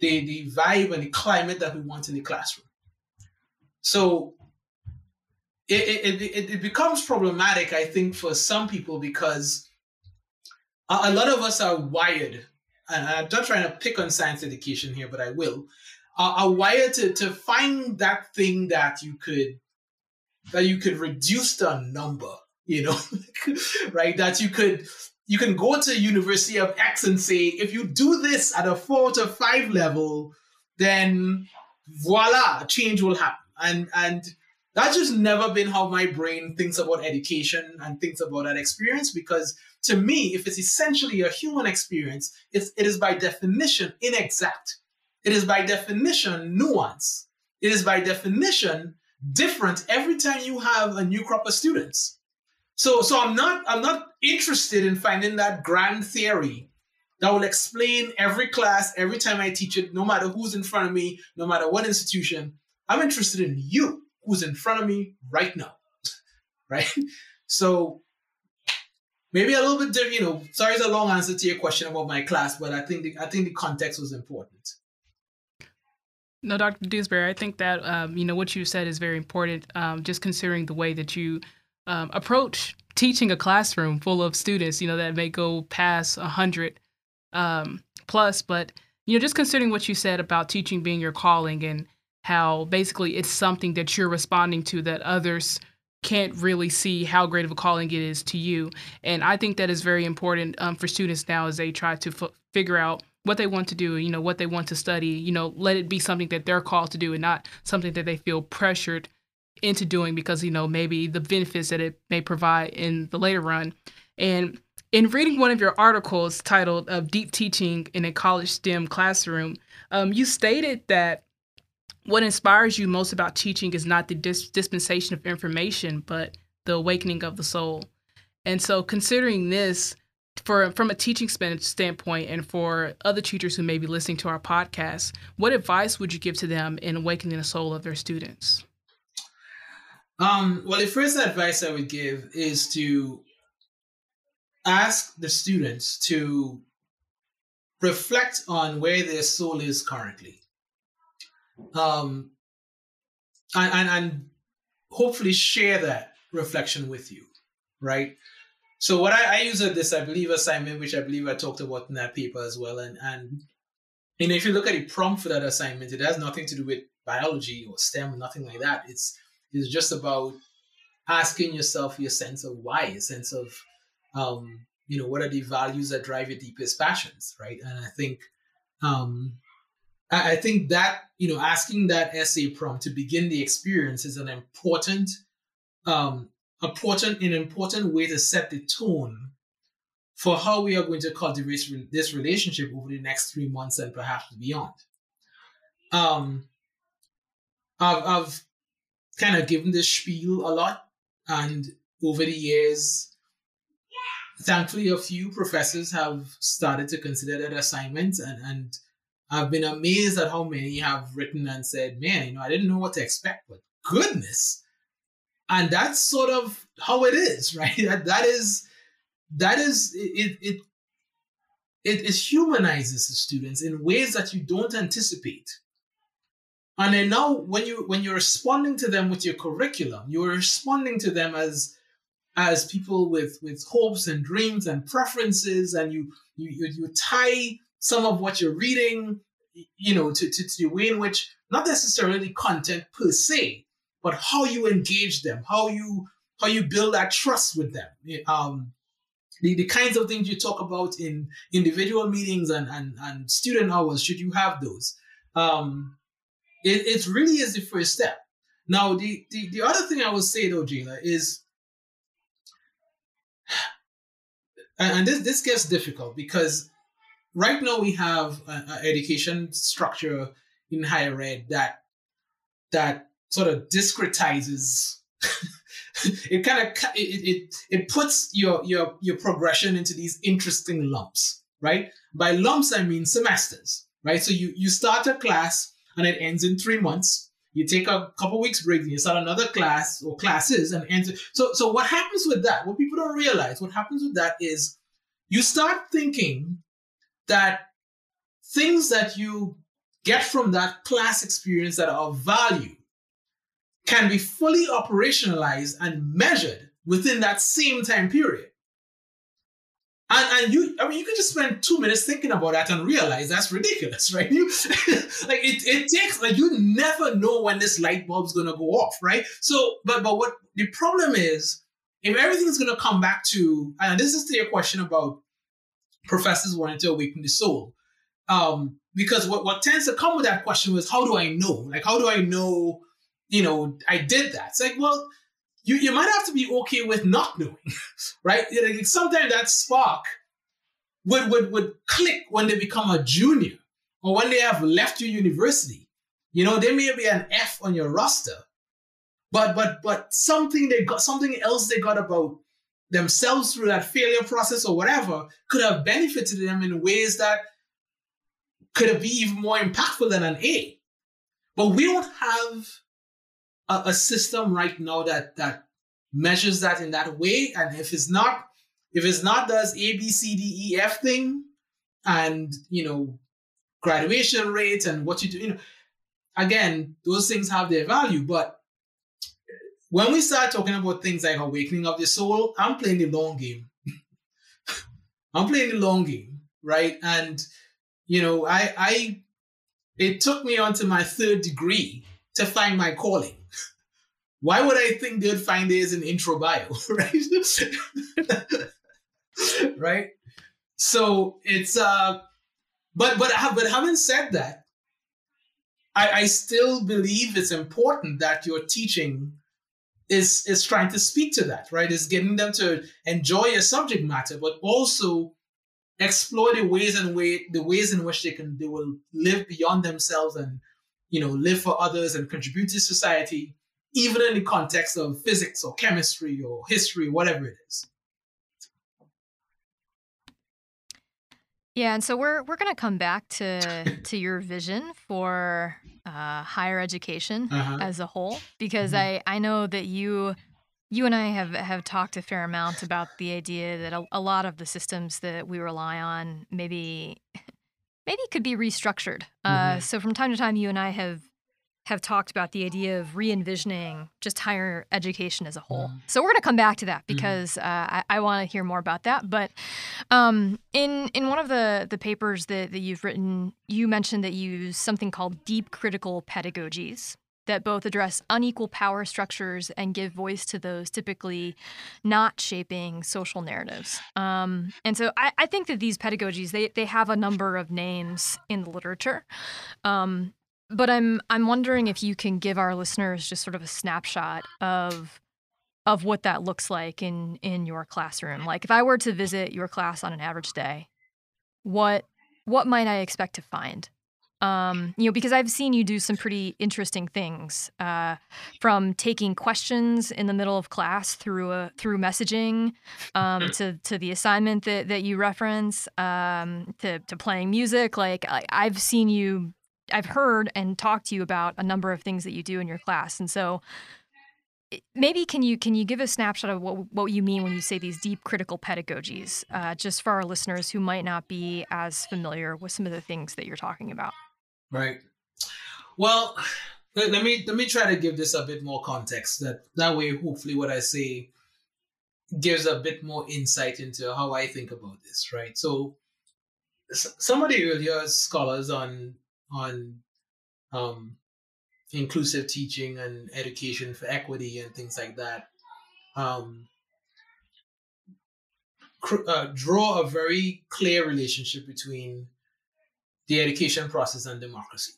the the vibe and the climate that we want in the classroom. So it, it, it, becomes problematic, I think, for some people because a, a lot of us are wired, and I'm not trying to pick on science education here, but I will, uh, are wired to, to find that thing that you could that you could reduce the number, you know, right? That you could you can go to University of X and say, if you do this at a four to five level, then voila, change will happen. And and that's just never been how my brain thinks about education and thinks about that experience because to me if it's essentially a human experience it's, it is by definition inexact it is by definition nuance it is by definition different every time you have a new crop of students so so i'm not i'm not interested in finding that grand theory that will explain every class every time i teach it no matter who's in front of me no matter what institution i'm interested in you who's in front of me right now. right? So maybe a little bit different, you know, sorry it's a long answer to your question about my class, but I think the, I think the context was important. No, Dr. Dewsbury, I think that um, you know what you said is very important. Um, just considering the way that you um, approach teaching a classroom full of students, you know, that may go past a hundred um, plus, but you know, just considering what you said about teaching being your calling and how basically it's something that you're responding to that others can't really see how great of a calling it is to you. And I think that is very important um, for students now as they try to f- figure out what they want to do, you know, what they want to study, you know, let it be something that they're called to do and not something that they feel pressured into doing because, you know, maybe the benefits that it may provide in the later run. And in reading one of your articles titled of Deep Teaching in a College STEM Classroom, um, you stated that what inspires you most about teaching is not the dis- dispensation of information, but the awakening of the soul. And so, considering this, for from a teaching standpoint, and for other teachers who may be listening to our podcast, what advice would you give to them in awakening the soul of their students? Um, well, the first advice I would give is to ask the students to reflect on where their soul is currently um, and, and, and hopefully share that reflection with you, right? So what I, I use this, I believe, assignment, which I believe I talked about in that paper as well, and and and if you look at the prompt for that assignment, it has nothing to do with biology or STEM, or nothing like that. It's it's just about asking yourself your sense of why, a sense of um, you know, what are the values that drive your deepest passions, right? And I think um, I think that you know asking that essay prompt to begin the experience is an important, um, important, an important way to set the tone for how we are going to cultivate this relationship over the next three months and perhaps beyond. Um, I've, I've kind of given this spiel a lot, and over the years, thankfully, a few professors have started to consider that assignment, and and I've been amazed at how many have written and said, "Man, you know, I didn't know what to expect, but goodness." And that's sort of how it is, right? That that is that is it it it, it humanizes the students in ways that you don't anticipate. And then now when you when you're responding to them with your curriculum, you're responding to them as as people with with hopes and dreams and preferences, and you you you tie some of what you're reading, you know, to, to, to the way in which not necessarily content per se, but how you engage them, how you how you build that trust with them. Um, the, the kinds of things you talk about in individual meetings and, and, and student hours, should you have those. Um, it, it really is the first step. Now, the, the, the other thing I will say though, Jayla, is, and this, this gets difficult because right now we have an education structure in higher ed that, that sort of discretizes it kind of it, it it puts your your your progression into these interesting lumps, right? By lumps I mean semesters, right? So you you start a class and it ends in three months. You take a couple weeks break, and you start another class or classes and ends. So so what happens with that? What people don't realize, what happens with that is you start thinking that things that you get from that class experience that are of value can be fully operationalized and measured within that same time period. And, and you, I mean, you can just spend two minutes thinking about that and realize that's ridiculous, right? You, like it, it takes, like you never know when this light bulb's gonna go off, right? So, but but what the problem is, if everything's gonna come back to, and this is to your question about professors wanting to awaken the soul, um, because what what tends to come with that question was, how do I know? Like, how do I know? you know, I did that. It's like, well, you, you might have to be okay with not knowing, right? Like sometimes that spark would, would, would click when they become a junior or when they have left your university. You know, there may be an F on your roster, but but but something they got something else they got about themselves through that failure process or whatever could have benefited them in ways that could have been even more impactful than an A. But we don't have a, a system right now that that measures that in that way. And if it's not, if it's not does A, B, C, D, E, F thing, and you know, graduation rate and what you do, you know, again, those things have their value. But when we start talking about things like awakening of the soul, I'm playing the long game. I'm playing the long game, right? And you know, I I it took me onto my third degree to find my calling. Why would I think they'd find this in intro bio, right? right? So it's uh but but but having said that, I, I still believe it's important that your teaching is is trying to speak to that, right? Is getting them to enjoy a subject matter, but also explore the ways and way the ways in which they can they will live beyond themselves and you know live for others and contribute to society even in the context of physics or chemistry or history, whatever it is. Yeah, and so we're we're gonna come back to to your vision for uh, higher education uh-huh. as a whole because mm-hmm. I I know that you you and I have have talked a fair amount about the idea that a, a lot of the systems that we rely on maybe maybe could be restructured. Uh, mm-hmm. Uh, so from time to time, you and I have have talked about the idea of re envisioning just higher education as a whole. Mm. So we're going to come back to that mm-hmm. because mm. uh, I, I want to hear more about that. But um, in in one of the the papers that, that you've written, you mentioned that you use something called deep critical pedagogies that both address unequal power structures and give voice to those typically not shaping social narratives. Um, and so I, I, think that these pedagogies they they have a number of names in the literature. Um, but I'm I'm wondering if you can give our listeners just sort of a snapshot of of what that looks like in in your classroom. Like if I were to visit your class on an average day, what what might I expect to find? Um, you know, because I've seen you do some pretty interesting things, uh, from taking questions in the middle of class through a through messaging, um, to to the assignment that that you reference, um, to to playing music. Like I, I've seen you, I've heard and talked to you about a number of things that you do in your class, and so maybe can you can you give a snapshot of what what you mean when you say these deep critical pedagogies, uh, just for our listeners who might not be as familiar with some of the things that you're talking about? Right. Well, let, let me let me try to give this a bit more context. That that way, hopefully, what I say gives a bit more insight into how I think about this. Right. So, some of the earlier scholars on on um, inclusive teaching and education for equity and things like that um, cr- uh, draw a very clear relationship between the education process and democracy.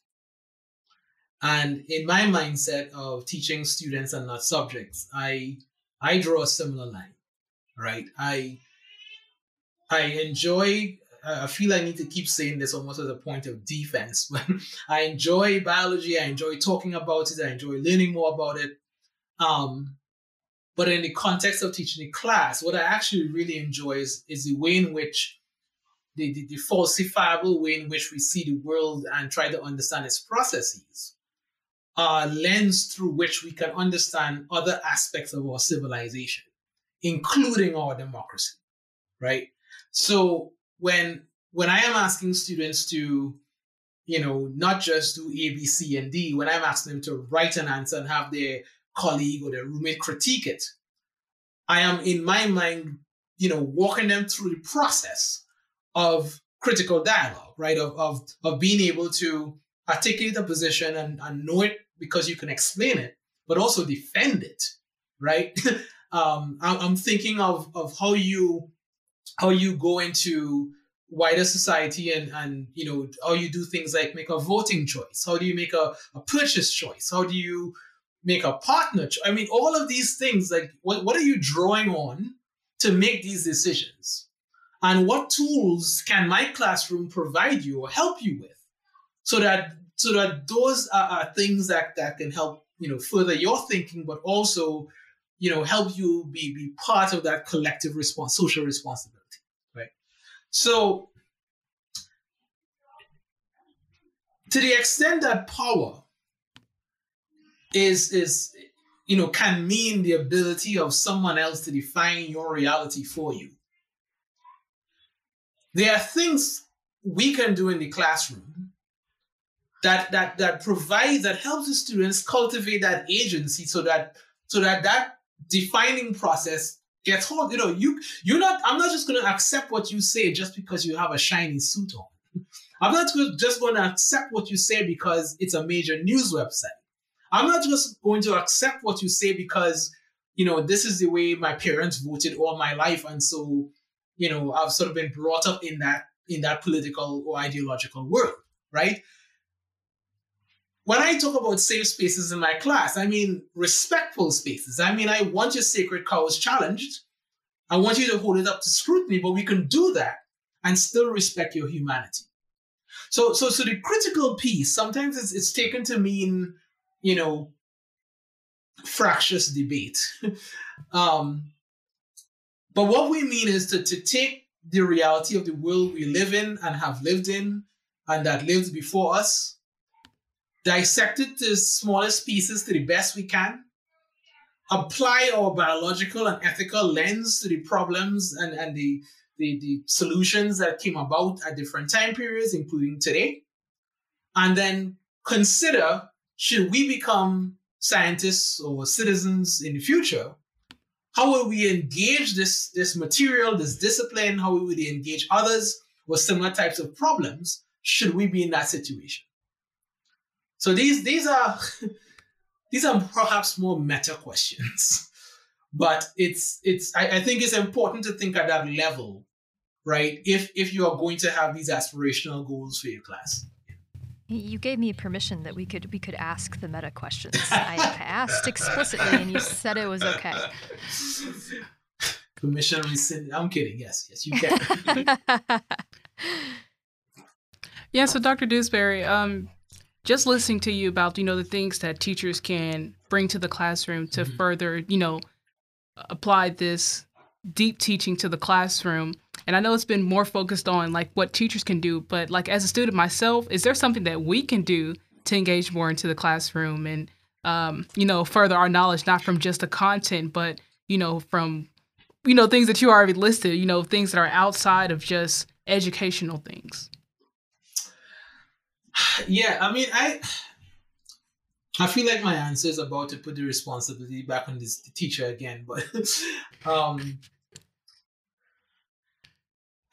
And in my mindset of teaching students and not subjects, I I draw a similar line, right? I I enjoy I feel I need to keep saying this almost as a point of defense. But I enjoy biology. I enjoy talking about it. I enjoy learning more about it. Um, but in the context of teaching a class, what I actually really enjoy is, is the way in which the, the, the falsifiable way in which we see the world and try to understand its processes a lens through which we can understand other aspects of our civilization, including our democracy, right? So when when I am asking students to, you know, not just do A, B, C, and D, when I'm asking them to write an answer and have their colleague or their roommate critique it, I am in my mind, you know, walking them through the process of critical dialogue, right? Of of of being able to articulate a position and, and know it because you can explain it, but also defend it, right? um, I'm thinking of of how you how you go into wider society and and you know how you do things like make a voting choice. How do you make a, a purchase choice? How do you make a partner i mean all of these things like what, what are you drawing on to make these decisions? And what tools can my classroom provide you or help you with so that so that those are, are things that that can help you know further your thinking but also you know help you be be part of that collective response social responsibility right? so, to the extent that power is is you know can mean the ability of someone else to define your reality for you, there are things we can do in the classroom that that that provides that helps the students cultivate that agency so that so that that defining process get hold. You know, you you're not. I'm not just going to accept what you say just because you have a shiny suit on. I'm not just going to accept what you say because it's a major news website. I'm not just going to accept what you say because you know this is the way my parents voted all my life, and so you know I've sort of been brought up in that in that political or ideological world, right? When I talk about safe spaces in my class, I mean respectful spaces. I mean, I want your sacred cows challenged. I want you to hold it up to scrutiny, but we can do that and still respect your humanity. So, so, so the critical piece sometimes it's, it's taken to mean, you know, fractious debate. um, but what we mean is to, to take the reality of the world we live in and have lived in and that lived before us dissect it to the smallest pieces to the best we can, apply our biological and ethical lens to the problems and, and the, the, the solutions that came about at different time periods, including today, and then consider should we become scientists or citizens in the future, how will we engage this, this material, this discipline? How will we engage others with similar types of problems should we be in that situation? So these these are these are perhaps more meta questions, but it's it's I, I think it's important to think at that level, right? If if you are going to have these aspirational goals for your class. You gave me permission that we could we could ask the meta questions. I, I asked explicitly, and you said it was okay. Permission rescinded. I'm kidding. Yes, yes, you can. Yeah, so Dr. Dewsbury, um, just listening to you about, you know, the things that teachers can bring to the classroom to mm-hmm. further, you know, apply this deep teaching to the classroom. And I know it's been more focused on like what teachers can do, but like as a student myself, is there something that we can do to engage more into the classroom and um, you know, further our knowledge not from just the content, but you know, from you know, things that you already listed, you know, things that are outside of just educational things. Yeah, I mean, I I feel like my answer is about to put the responsibility back on this teacher again, but um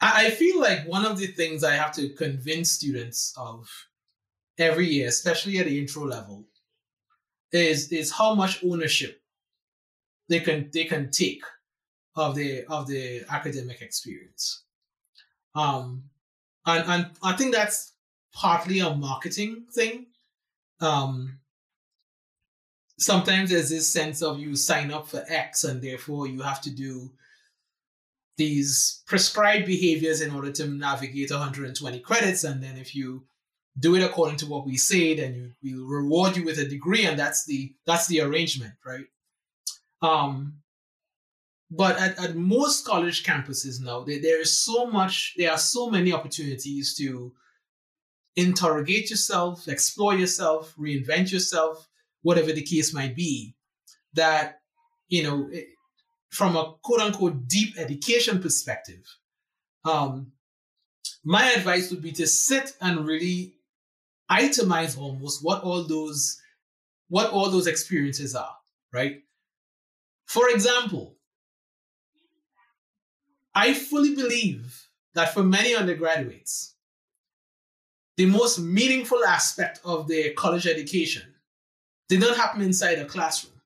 I, I feel like one of the things I have to convince students of every year, especially at the intro level, is is how much ownership they can they can take of the of the academic experience. Um and, and I think that's partly a marketing thing. Um sometimes there's this sense of you sign up for X and therefore you have to do these prescribed behaviors in order to navigate 120 credits. And then if you do it according to what we say, then you, we'll reward you with a degree, and that's the that's the arrangement, right? Um, but at, at most college campuses now, there, there is so much, there are so many opportunities to interrogate yourself, explore yourself, reinvent yourself, whatever the case might be, that, you know, from a quote unquote deep education perspective, um, my advice would be to sit and really itemize almost what all those what all those experiences are, right? For example, I fully believe that for many undergraduates, the most meaningful aspect of their college education did not happen inside a classroom.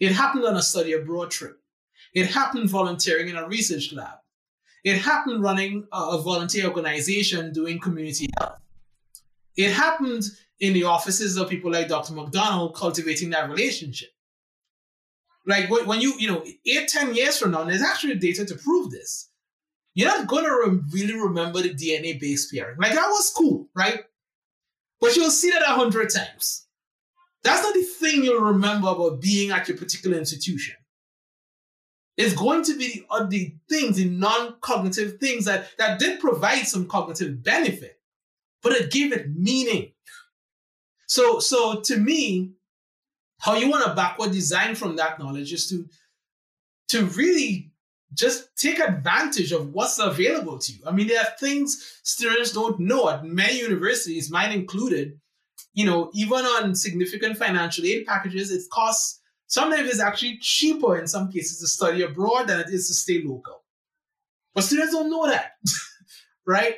It happened on a study abroad trip. It happened volunteering in a research lab. It happened running a volunteer organization doing community health. It happened in the offices of people like Dr. McDonald cultivating that relationship. Like when you, you know, eight, 10 years from now, there's actually data to prove this. You're not going to re- really remember the DNA based pairing. Like that was cool, right? But you'll see that a hundred times. That's not the thing you'll remember about being at your particular institution. It's going to be the, the things, the non-cognitive things that, that did provide some cognitive benefit, but it gave it meaning. So, so to me, how you want to backward design from that knowledge is to, to really just take advantage of what's available to you. I mean, there are things students don't know at many universities, mine included, you know, even on significant financial aid packages, it costs sometimes it's actually cheaper in some cases to study abroad than it is to stay local. But students don't know that, right?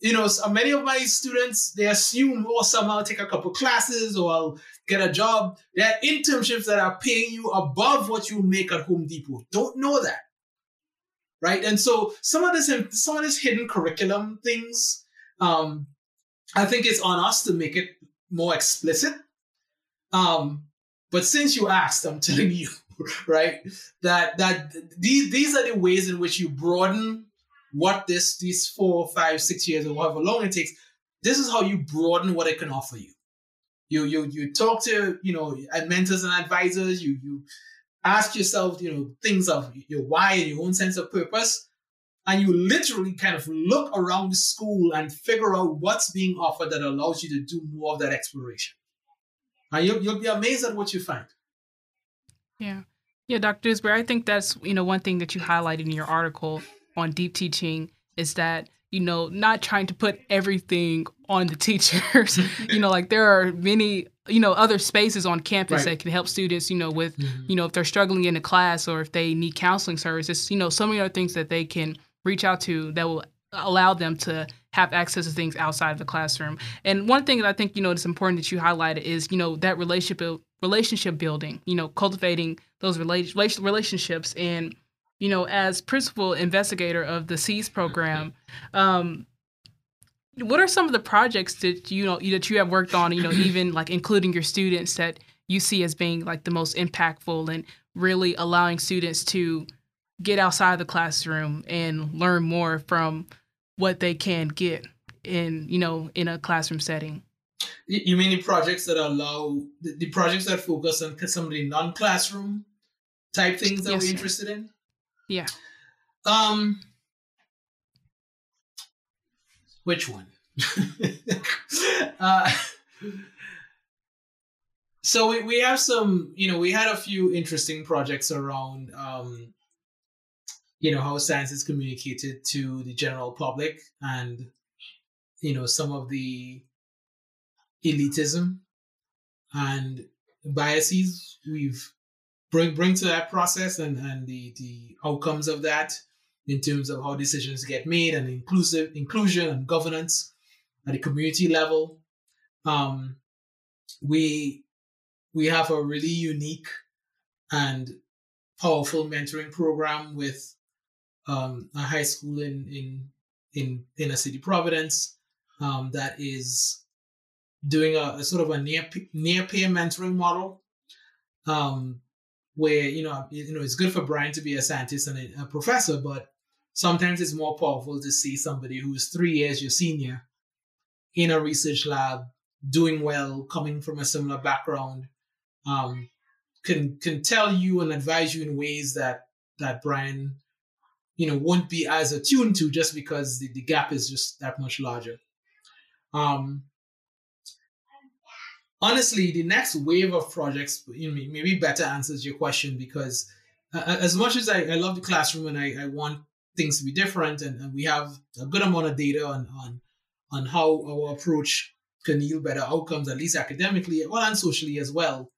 You know, so many of my students they assume, oh, somehow I'll take a couple classes or I'll get a job. There are internships that are paying you above what you make at Home Depot. Don't know that, right? And so some of this, some of this hidden curriculum things, um, I think it's on us to make it more explicit. Um, but since you asked, I'm telling you, right, that that these these are the ways in which you broaden what this these four, five, six years or however long it takes. This is how you broaden what it can offer you. You you you talk to you know mentors and advisors. You you ask yourself you know things of your why and your own sense of purpose and you literally kind of look around the school and figure out what's being offered that allows you to do more of that exploration. And you'll, you'll be amazed at what you find. Yeah. Yeah, Dr. Dewsbury, I think that's, you know, one thing that you highlighted in your article on deep teaching is that, you know, not trying to put everything on the teachers. you know, like there are many, you know, other spaces on campus right. that can help students, you know, with, mm-hmm. you know, if they're struggling in a class or if they need counseling services, you know, so many other things that they can reach out to that will allow them to have access to things outside of the classroom. And one thing that I think you know it's important that you highlighted is you know that relationship relationship building, you know, cultivating those relationships and you know as principal investigator of the SEAS program, um, what are some of the projects that you know that you have worked on, you know, even like including your students that you see as being like the most impactful and really allowing students to get outside the classroom and learn more from what they can get in you know in a classroom setting. You mean the projects that allow the, the projects that focus on some of the non-classroom type things that yes, we're interested in? Yeah. Um. Which one? uh, so we, we have some, you know, we had a few interesting projects around, um, you know, how science is communicated to the general public and, you know, some of the elitism and biases we've bring bring to that process and and the the outcomes of that in terms of how decisions get made and inclusive inclusion and governance at the community level. Um, we we have a really unique and powerful mentoring program with um, a high school in in in inner city Providence um, that is doing a, a, sort of a near near peer mentoring model, um, where you know you know it's good for Bryan to be a scientist and a, a professor, but sometimes it's more powerful to see somebody who's three years your senior in a research lab, doing well, coming from a similar background, um, can can tell you and advise you in ways that that Bryan, you know, won't be as attuned to just because the, the gap is just that much larger. Um, honestly, the next wave of projects, you know, maybe better answers your question because uh, as much as I, I love the classroom and I, I want things to be different and, and we have a good amount of data on, on on how our approach can yield better outcomes, at least academically, well, and socially as well.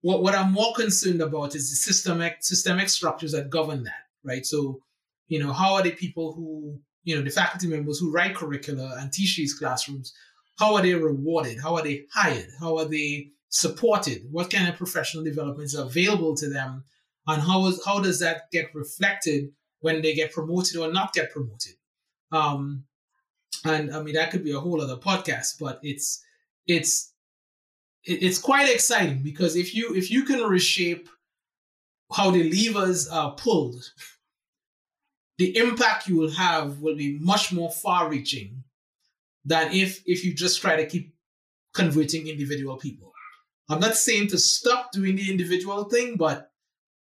What, what I'm more concerned about is the systemic systemic structures that govern that, right? So, you know, how are the people who, you know, the faculty members who write curricula and teach these classrooms, how are they rewarded? How are they hired? How are they supported? What kind of professional developments are available to them? And how is how does that get reflected when they get promoted or not get promoted? Um, and I mean that could be a whole other podcast, but it's it's it's quite exciting because if you if you can reshape how the levers are pulled, the impact you will have will be much more far-reaching than if if you just try to keep converting individual people. I'm not saying to stop doing the individual thing, but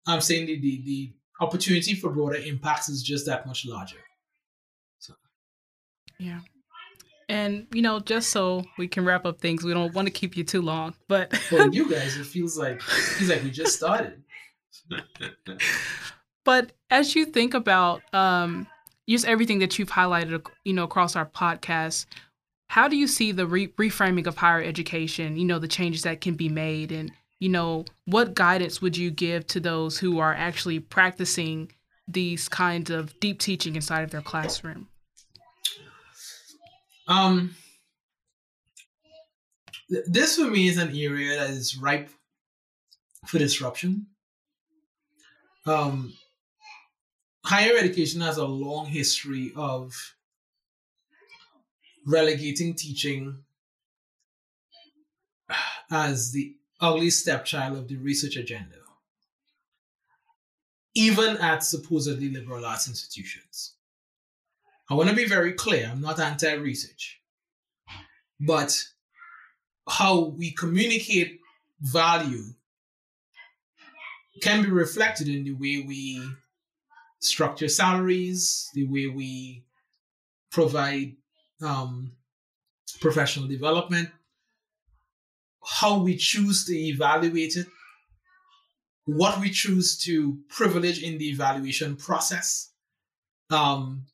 I'm saying the the, the opportunity for broader impacts is just that much larger. Yeah. And you know, just so we can wrap up things, we don't want to keep you too long, but for you guys, it feels like it feels like we just started. but as you think about um, just everything that you've highlighted, you know, across our podcast, how do you see the re- reframing of higher education? You know, the changes that can be made, and you know, what guidance would you give to those who are actually practicing these kinds of deep teaching inside of their classroom? Um, th- this for me is an area that is ripe for disruption. Um, higher education has a long history of relegating teaching as the ugly stepchild of the research agenda, even at supposedly liberal arts institutions. I want to be very clear I'm not anti research, but how we communicate value can be reflected in the way we structure salaries, the way we provide um, professional development, how we choose to evaluate it, what we choose to privilege in the evaluation process. Um,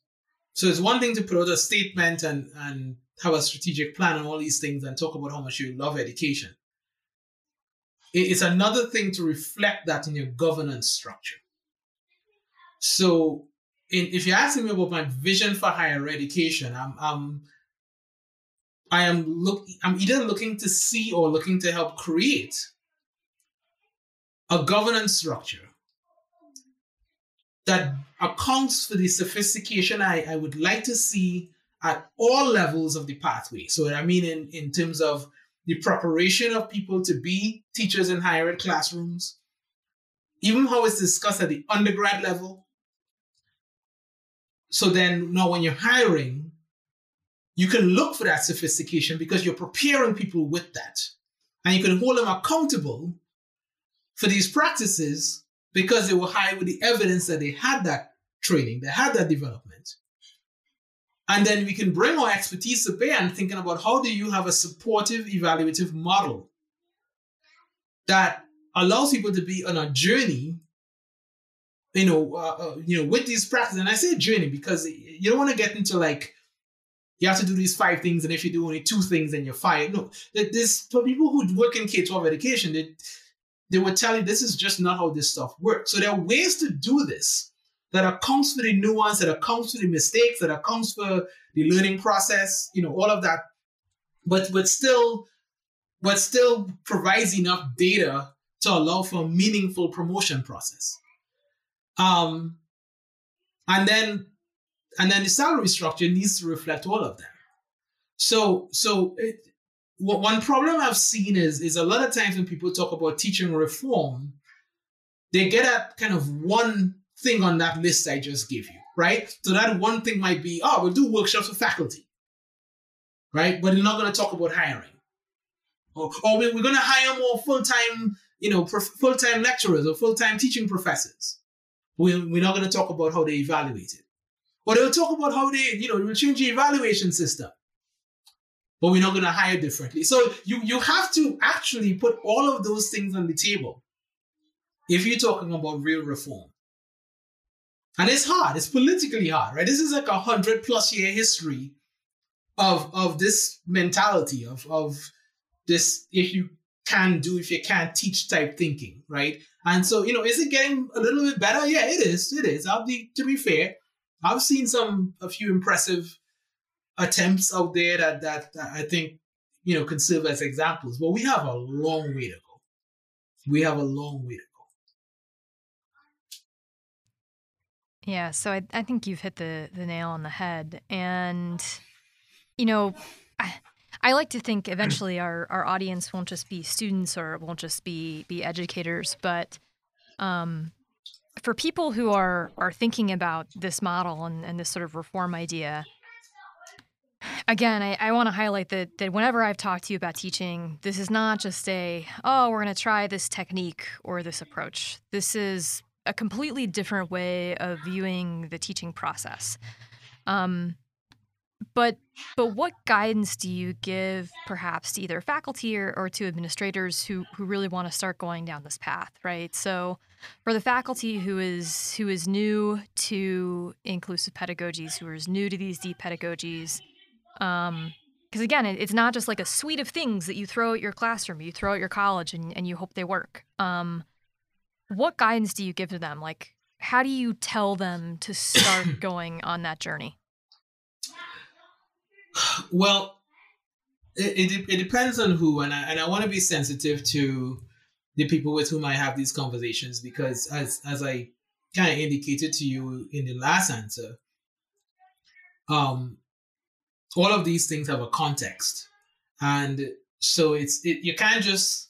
so it's one thing to put out a statement and, and have a strategic plan and all these things and talk about how much you love education. It's another thing to reflect that in your governance structure. So in, if you're asking me about my vision for higher education, I'm, I'm I am look I'm either looking to see or looking to help create a governance structure that accounts for the sophistication I, I would like to see at all levels of the pathway. So I mean in, in terms of the preparation of people to be teachers in higher ed classrooms, even how it's discussed at the undergrad level. So then now when you're hiring, you can look for that sophistication because you're preparing people with that. And you can hold them accountable for these practices because they were high with the evidence that they had that training, they had that development. And then we can bring our expertise to bear and thinking about how do you have a supportive, evaluative model that allows people to be on a journey, you know, uh, uh, you know, with these practices. And I say journey because you don't want to get into like you have to do these five things, and if you do only two things, then you're fired. No, this for people who work in K-12 education, they they would tell you this is just not how this stuff works. So there are ways to do this that accounts for the nuance, that accounts for the mistakes, that accounts for the learning process, you know, all of that, but but still, but still provides enough data to allow for a meaningful promotion process. Um, and then and then the salary structure needs to reflect all of that. So so it, one problem I've seen is is a lot of times when people talk about teaching reform, they get at kind of one thing on that list I just gave you, right? So that one thing might be, oh, we'll do workshops for faculty, right? But they're not going to talk about hiring, or, oh, or we're going to hire more full time, you know, full time lecturers or full time teaching professors. We're, we're not going to talk about how they evaluate it, or they'll talk about how they, you know, will change the evaluation system but we're not going to hire differently. So you you have to actually put all of those things on the table if you're talking about real reform. And it's hard. It's politically hard, right? This is like a hundred plus year history of of this mentality of of this if you can do if you can't teach type thinking, right? And so you know, is it getting a little bit better? Yeah, it is. It is. I'll be to be fair. I've seen some a few impressive attempts out there that, that, that I think you know can serve as examples. But we have a long way to go. We have a long way to go. Yeah, so I, I think you've hit the, the nail on the head. And, you know, I, I like to think eventually our, our audience won't just be students or it won't just be, be educators, but um, for people who are, are thinking about this model and, and this sort of reform idea, again, I, I want to highlight that that whenever I've talked to you about teaching, this is not just a oh we're going to try this technique or this approach. This is a completely different way of viewing the teaching process. Um, but but what guidance do you give perhaps to either faculty or, or to administrators who who really want to start going down this path, right? So for the faculty who is who is new to inclusive pedagogies, who is new to these deep pedagogies, um, because again, it, it's not just like a suite of things that you throw at your classroom, you throw at your college, and, and you hope they work. Um, what guidance do you give to them? Like, how do you tell them to start going on that journey? Well, it, it, it depends on who, and I, and I want to be sensitive to the people with whom I have these conversations because, as as I kind of indicated to you in the last answer, um, all of these things have a context, and so it's it, you can't just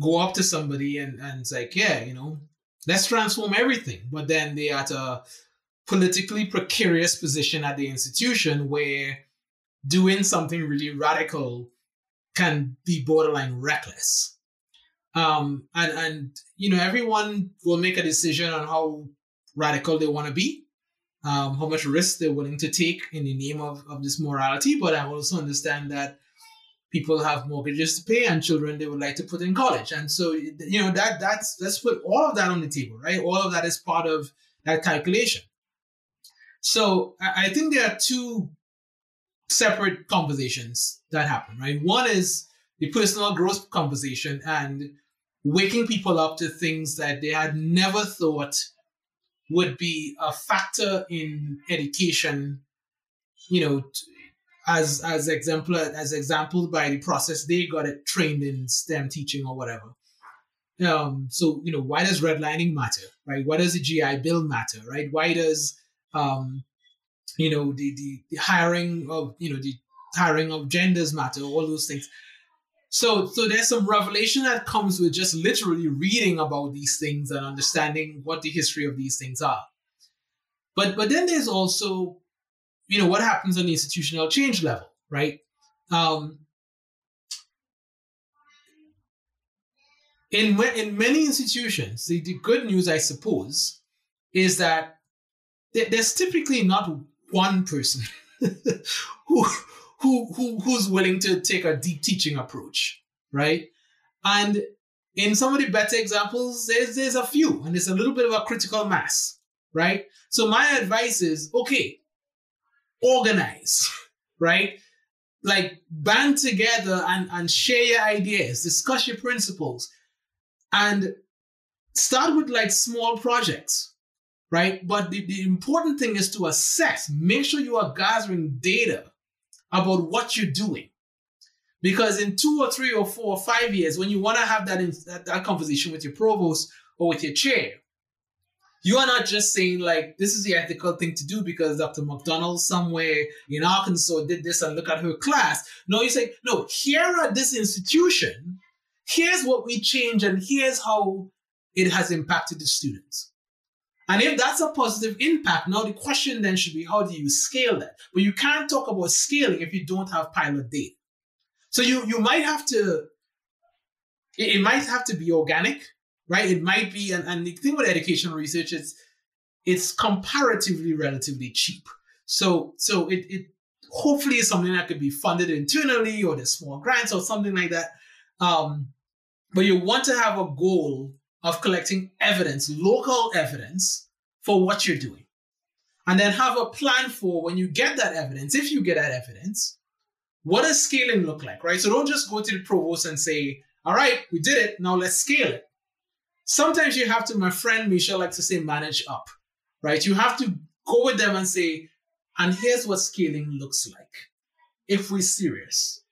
go up to somebody and and it's like, yeah, you know, let's transform everything, but then they are at a politically precarious position at the institution where doing something really radical can be borderline reckless. Um, and and you know everyone will make a decision on how radical they want to be um, how much risk they're willing to take in the name of, of this morality. But I also understand that people have mortgages to pay and children they would like to put in college. And so, you know, that that's let's put all of that on the table, right? All of that is part of that calculation. So I, I think there are two separate conversations that happen, right? One is the personal growth conversation and waking people up to things that they had never thought would be a factor in education, you know, as as exemplar as example by the process they got it trained in STEM teaching or whatever. Um, so you know, why does redlining matter, right? Why does the GI Bill matter, right? Why does um, you know the, the the hiring of you know the hiring of genders matter, all those things. So, so there's some revelation that comes with just literally reading about these things and understanding what the history of these things are. But, but then there's also you know, what happens on the institutional change level, right? Um, in in many institutions, the, the good news, I suppose, is that there's typically not one person who, who who who's willing to take a deep teaching approach, right? And in some of the better examples, there's there's a few, and there's a little bit of a critical mass, right? So my advice is okay, organize, right? Like band together and, and share your ideas, discuss your principles, and start with like small projects, right? But the, the important thing is to assess, make sure you are gathering data about what you're doing. Because in two or three or four or five years, when you want to have that, in, that, that conversation with your provost or with your chair, you are not just saying like this is the ethical thing to do because Dr. McDonald somewhere in Arkansas did this and look at her class. No, you say, no, here at this institution, here's what we change and here's how it has impacted the students. And if that's a positive impact, now the question then should be how do you scale that? But you can't talk about scaling if you don't have pilot data. So you you might have to it, it might have to be organic right? It might be, and, and the thing with educational research is it's comparatively relatively cheap. So so it, it hopefully is something that could be funded internally or the small grants or something like that. Um, but you want to have a goal of collecting evidence, local evidence for what you're doing. And then have a plan for when you get that evidence, if you get that evidence, what does scaling look like, right? So don't just go to the provost and say, all right, we did it, now let's scale it sometimes you have to, my friend Michelle likes to say, manage up, right? You have to go with them and say, and here's what scaling looks like if we're serious,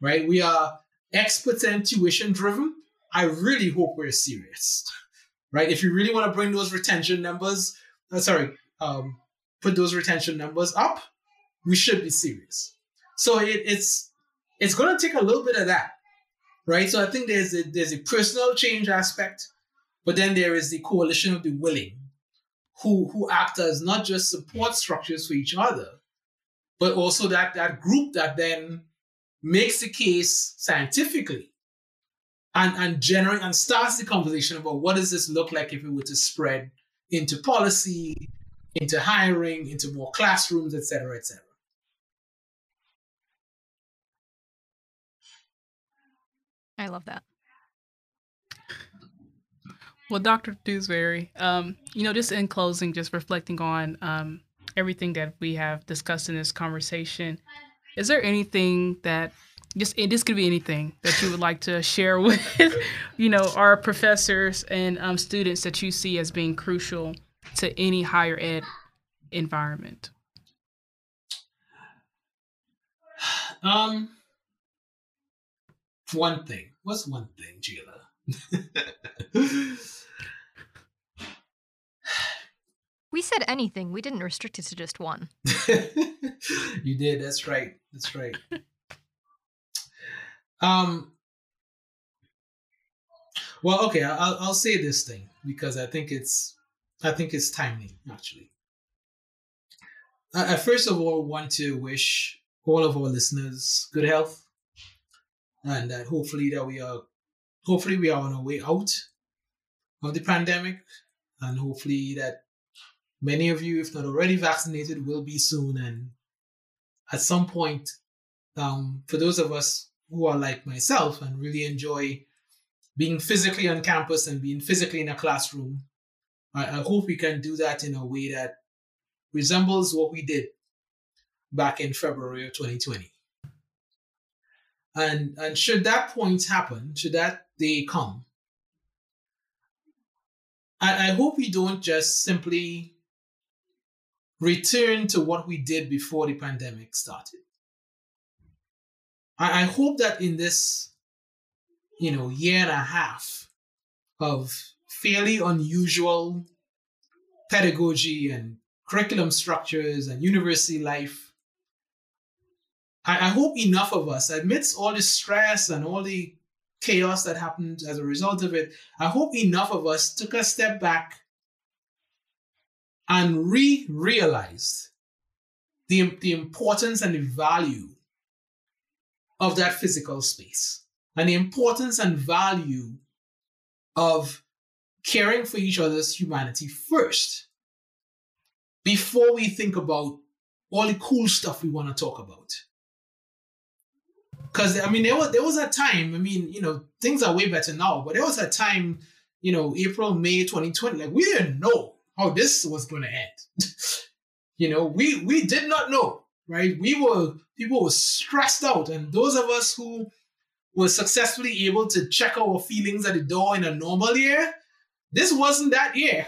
right? We are expert and tuition driven. I really hope we're serious, right? If you really want to bring those retention numbers, uh, sorry, um, put those retention numbers up, we should be serious. So it, it's it's going to take a little bit of that right? So I think there's a, there's a personal change aspect, but then there is the coalition of the willing, who who act as not just support structures for each other, but also that that group that then makes the case scientifically and and generate and starts the conversation about what does this look like if it were to spread into policy, into hiring, into more classrooms, et cetera, et cetera. I love that. Well, Dr. Dewsbury, um, you know, just in closing, just reflecting on um, everything that we have discussed in this conversation, is there anything that just this could be anything that you would like to share with, you know, our professors and um, students that you see as being crucial to any higher ed environment? Um, one thing. What's one thing, Gila? we said anything. We didn't restrict it to just one. you did. That's right. That's right. um. Well, okay. I'll I'll say this thing because I think it's I think it's timely actually. I, I first of all want to wish all of our listeners good health and that hopefully that we are hopefully we are on our way out of the pandemic and hopefully that many of you if not already vaccinated will be soon and at some point um, for those of us who are like myself and really enjoy being physically on campus and being physically in a classroom I, I hope we can do that in a way that resembles what we did back in february of 2020 and and should that point happen, should that day come, I, I hope we don't just simply return to what we did before the pandemic started. I, I hope that in this, you know, year and a half of fairly unusual pedagogy and curriculum structures and university life I, I hope enough of us, amidst all the stress and all the chaos that happened as a result of it, I hope enough of us took a step back and re realized the, the importance and the value of that physical space and the importance and value of caring for each other's humanity first before we think about all the cool stuff we want to talk about. Because I mean, there was there was a time. I mean, you know, things are way better now, but there was a time, you know, April, May, 2020. Like we didn't know how this was going to end. you know, we we did not know, right? We were people were stressed out, and those of us who were successfully able to check our feelings at the door in a normal year, this wasn't that year.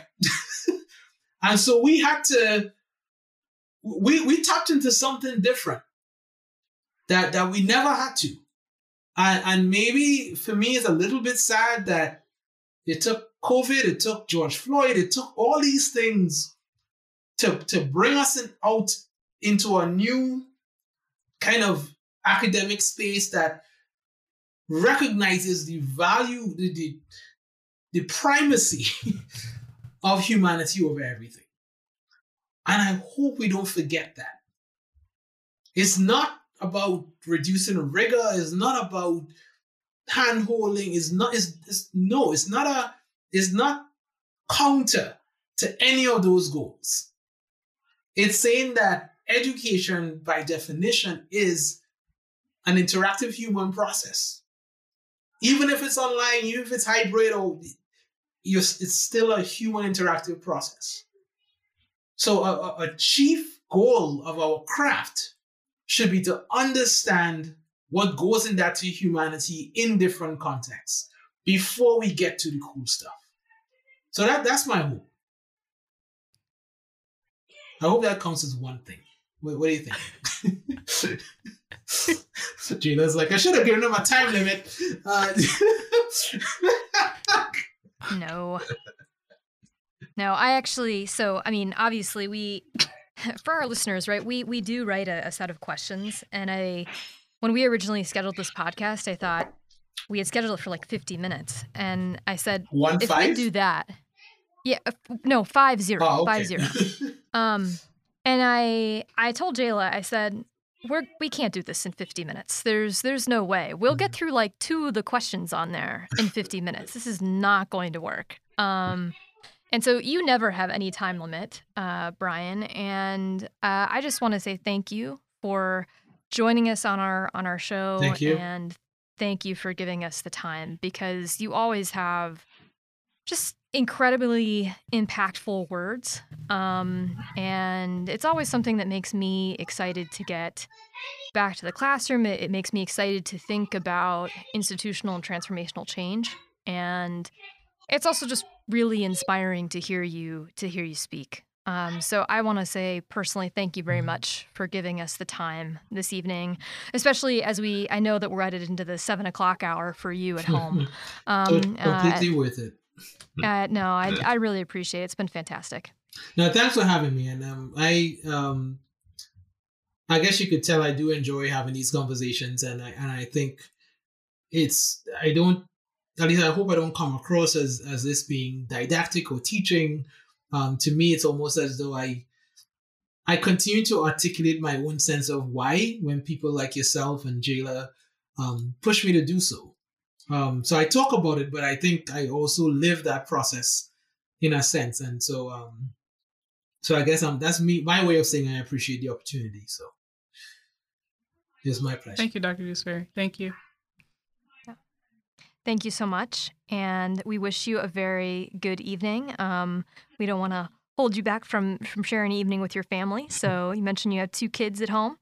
and so we had to we we tapped into something different that that we never had to. And, and maybe for me it's a little bit sad that it took COVID, it took George Floyd, it took all these things to, to bring us in, out into a new kind of academic space that recognizes the value, the, the, the primacy of humanity over everything. And I hope we don't forget that. It's not about reducing rigor, it's not about hand holding, it's not, it's, it's no, it's not a, it's not counter to any of those goals. It's saying that education, by definition, is an interactive human process. Even if it's online, even if it's hybrid, or it's still a human interactive process. So, a, a chief goal of our craft should be to understand what goes in that to humanity in different contexts before we get to the cool stuff. So that that's my hope. I hope that counts as one thing. What, what do you think? So Gina's like, I should have given him a time limit. Uh, no. No, I actually, so, I mean, obviously, we, for our listeners, right, we, we do write a, a set of questions. And I, when we originally scheduled this podcast, I thought we had scheduled it for like 50 minutes. And I said, One if five? we do that, yeah, uh, no, five zero, Oh, okay. five zero. Um, and I I told Jayla, I said, we're we can't do this in 50 minutes. There's there's no way. We'll get through like two of the questions on there in 50 minutes. This is not going to work. Um, and so you never have any time limit, uh, Bryan. And uh, I just want to say thank you for joining us on our on our show. Thank you. And thank you for giving us the time because you always have just incredibly impactful words. Um, and it's always something that makes me excited to get back to the classroom. It, it makes me excited to think about institutional and transformational change. And it's also just really inspiring to hear you to hear you speak. Um, so I want to say personally, thank you very much for giving us the time this evening, especially as we I know that we're headed into the seven o'clock hour for you at home. Um, uh, completely worth it. Uh, no, I, I really appreciate it. It's been fantastic. No, thanks for having me. And um, I, um, I guess you could tell I do enjoy having these conversations, and I and I think it's I don't at least I hope I don't come across as as this being didactic or teaching. Um, to me, it's almost as though I I continue to articulate my own sense of why when people like yourself and Jayla um, push me to do so. Um, so I talk about it, but I think I also live that process in a sense, and so um, so I guess um, that's me my way of saying I appreciate the opportunity. So it's my pleasure. Thank you, Dr. Dewsbury. Thank you. Thank you so much. And we wish you a very good evening. Um, we don't want to hold you back from from sharing an evening with your family. So you mentioned you have two kids at home,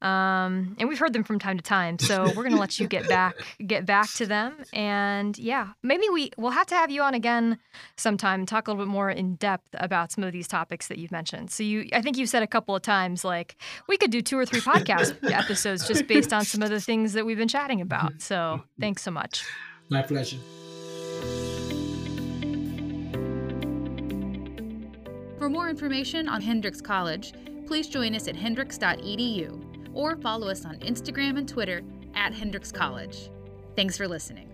um, and we've heard them from time to time. So we're gonna let you get back get back to them. And yeah, maybe we we'll have to have you on again sometime and talk a little bit more in depth about some of these topics that you've mentioned. So you, I think you've said a couple of times like we could do two or three podcast episodes just based on some of the things that we've been chatting about. So thanks so much. My pleasure. For more information on Hendrix College, please join us at hendrix.edu or follow us on Instagram and Twitter at Hendrix College. Thanks for listening.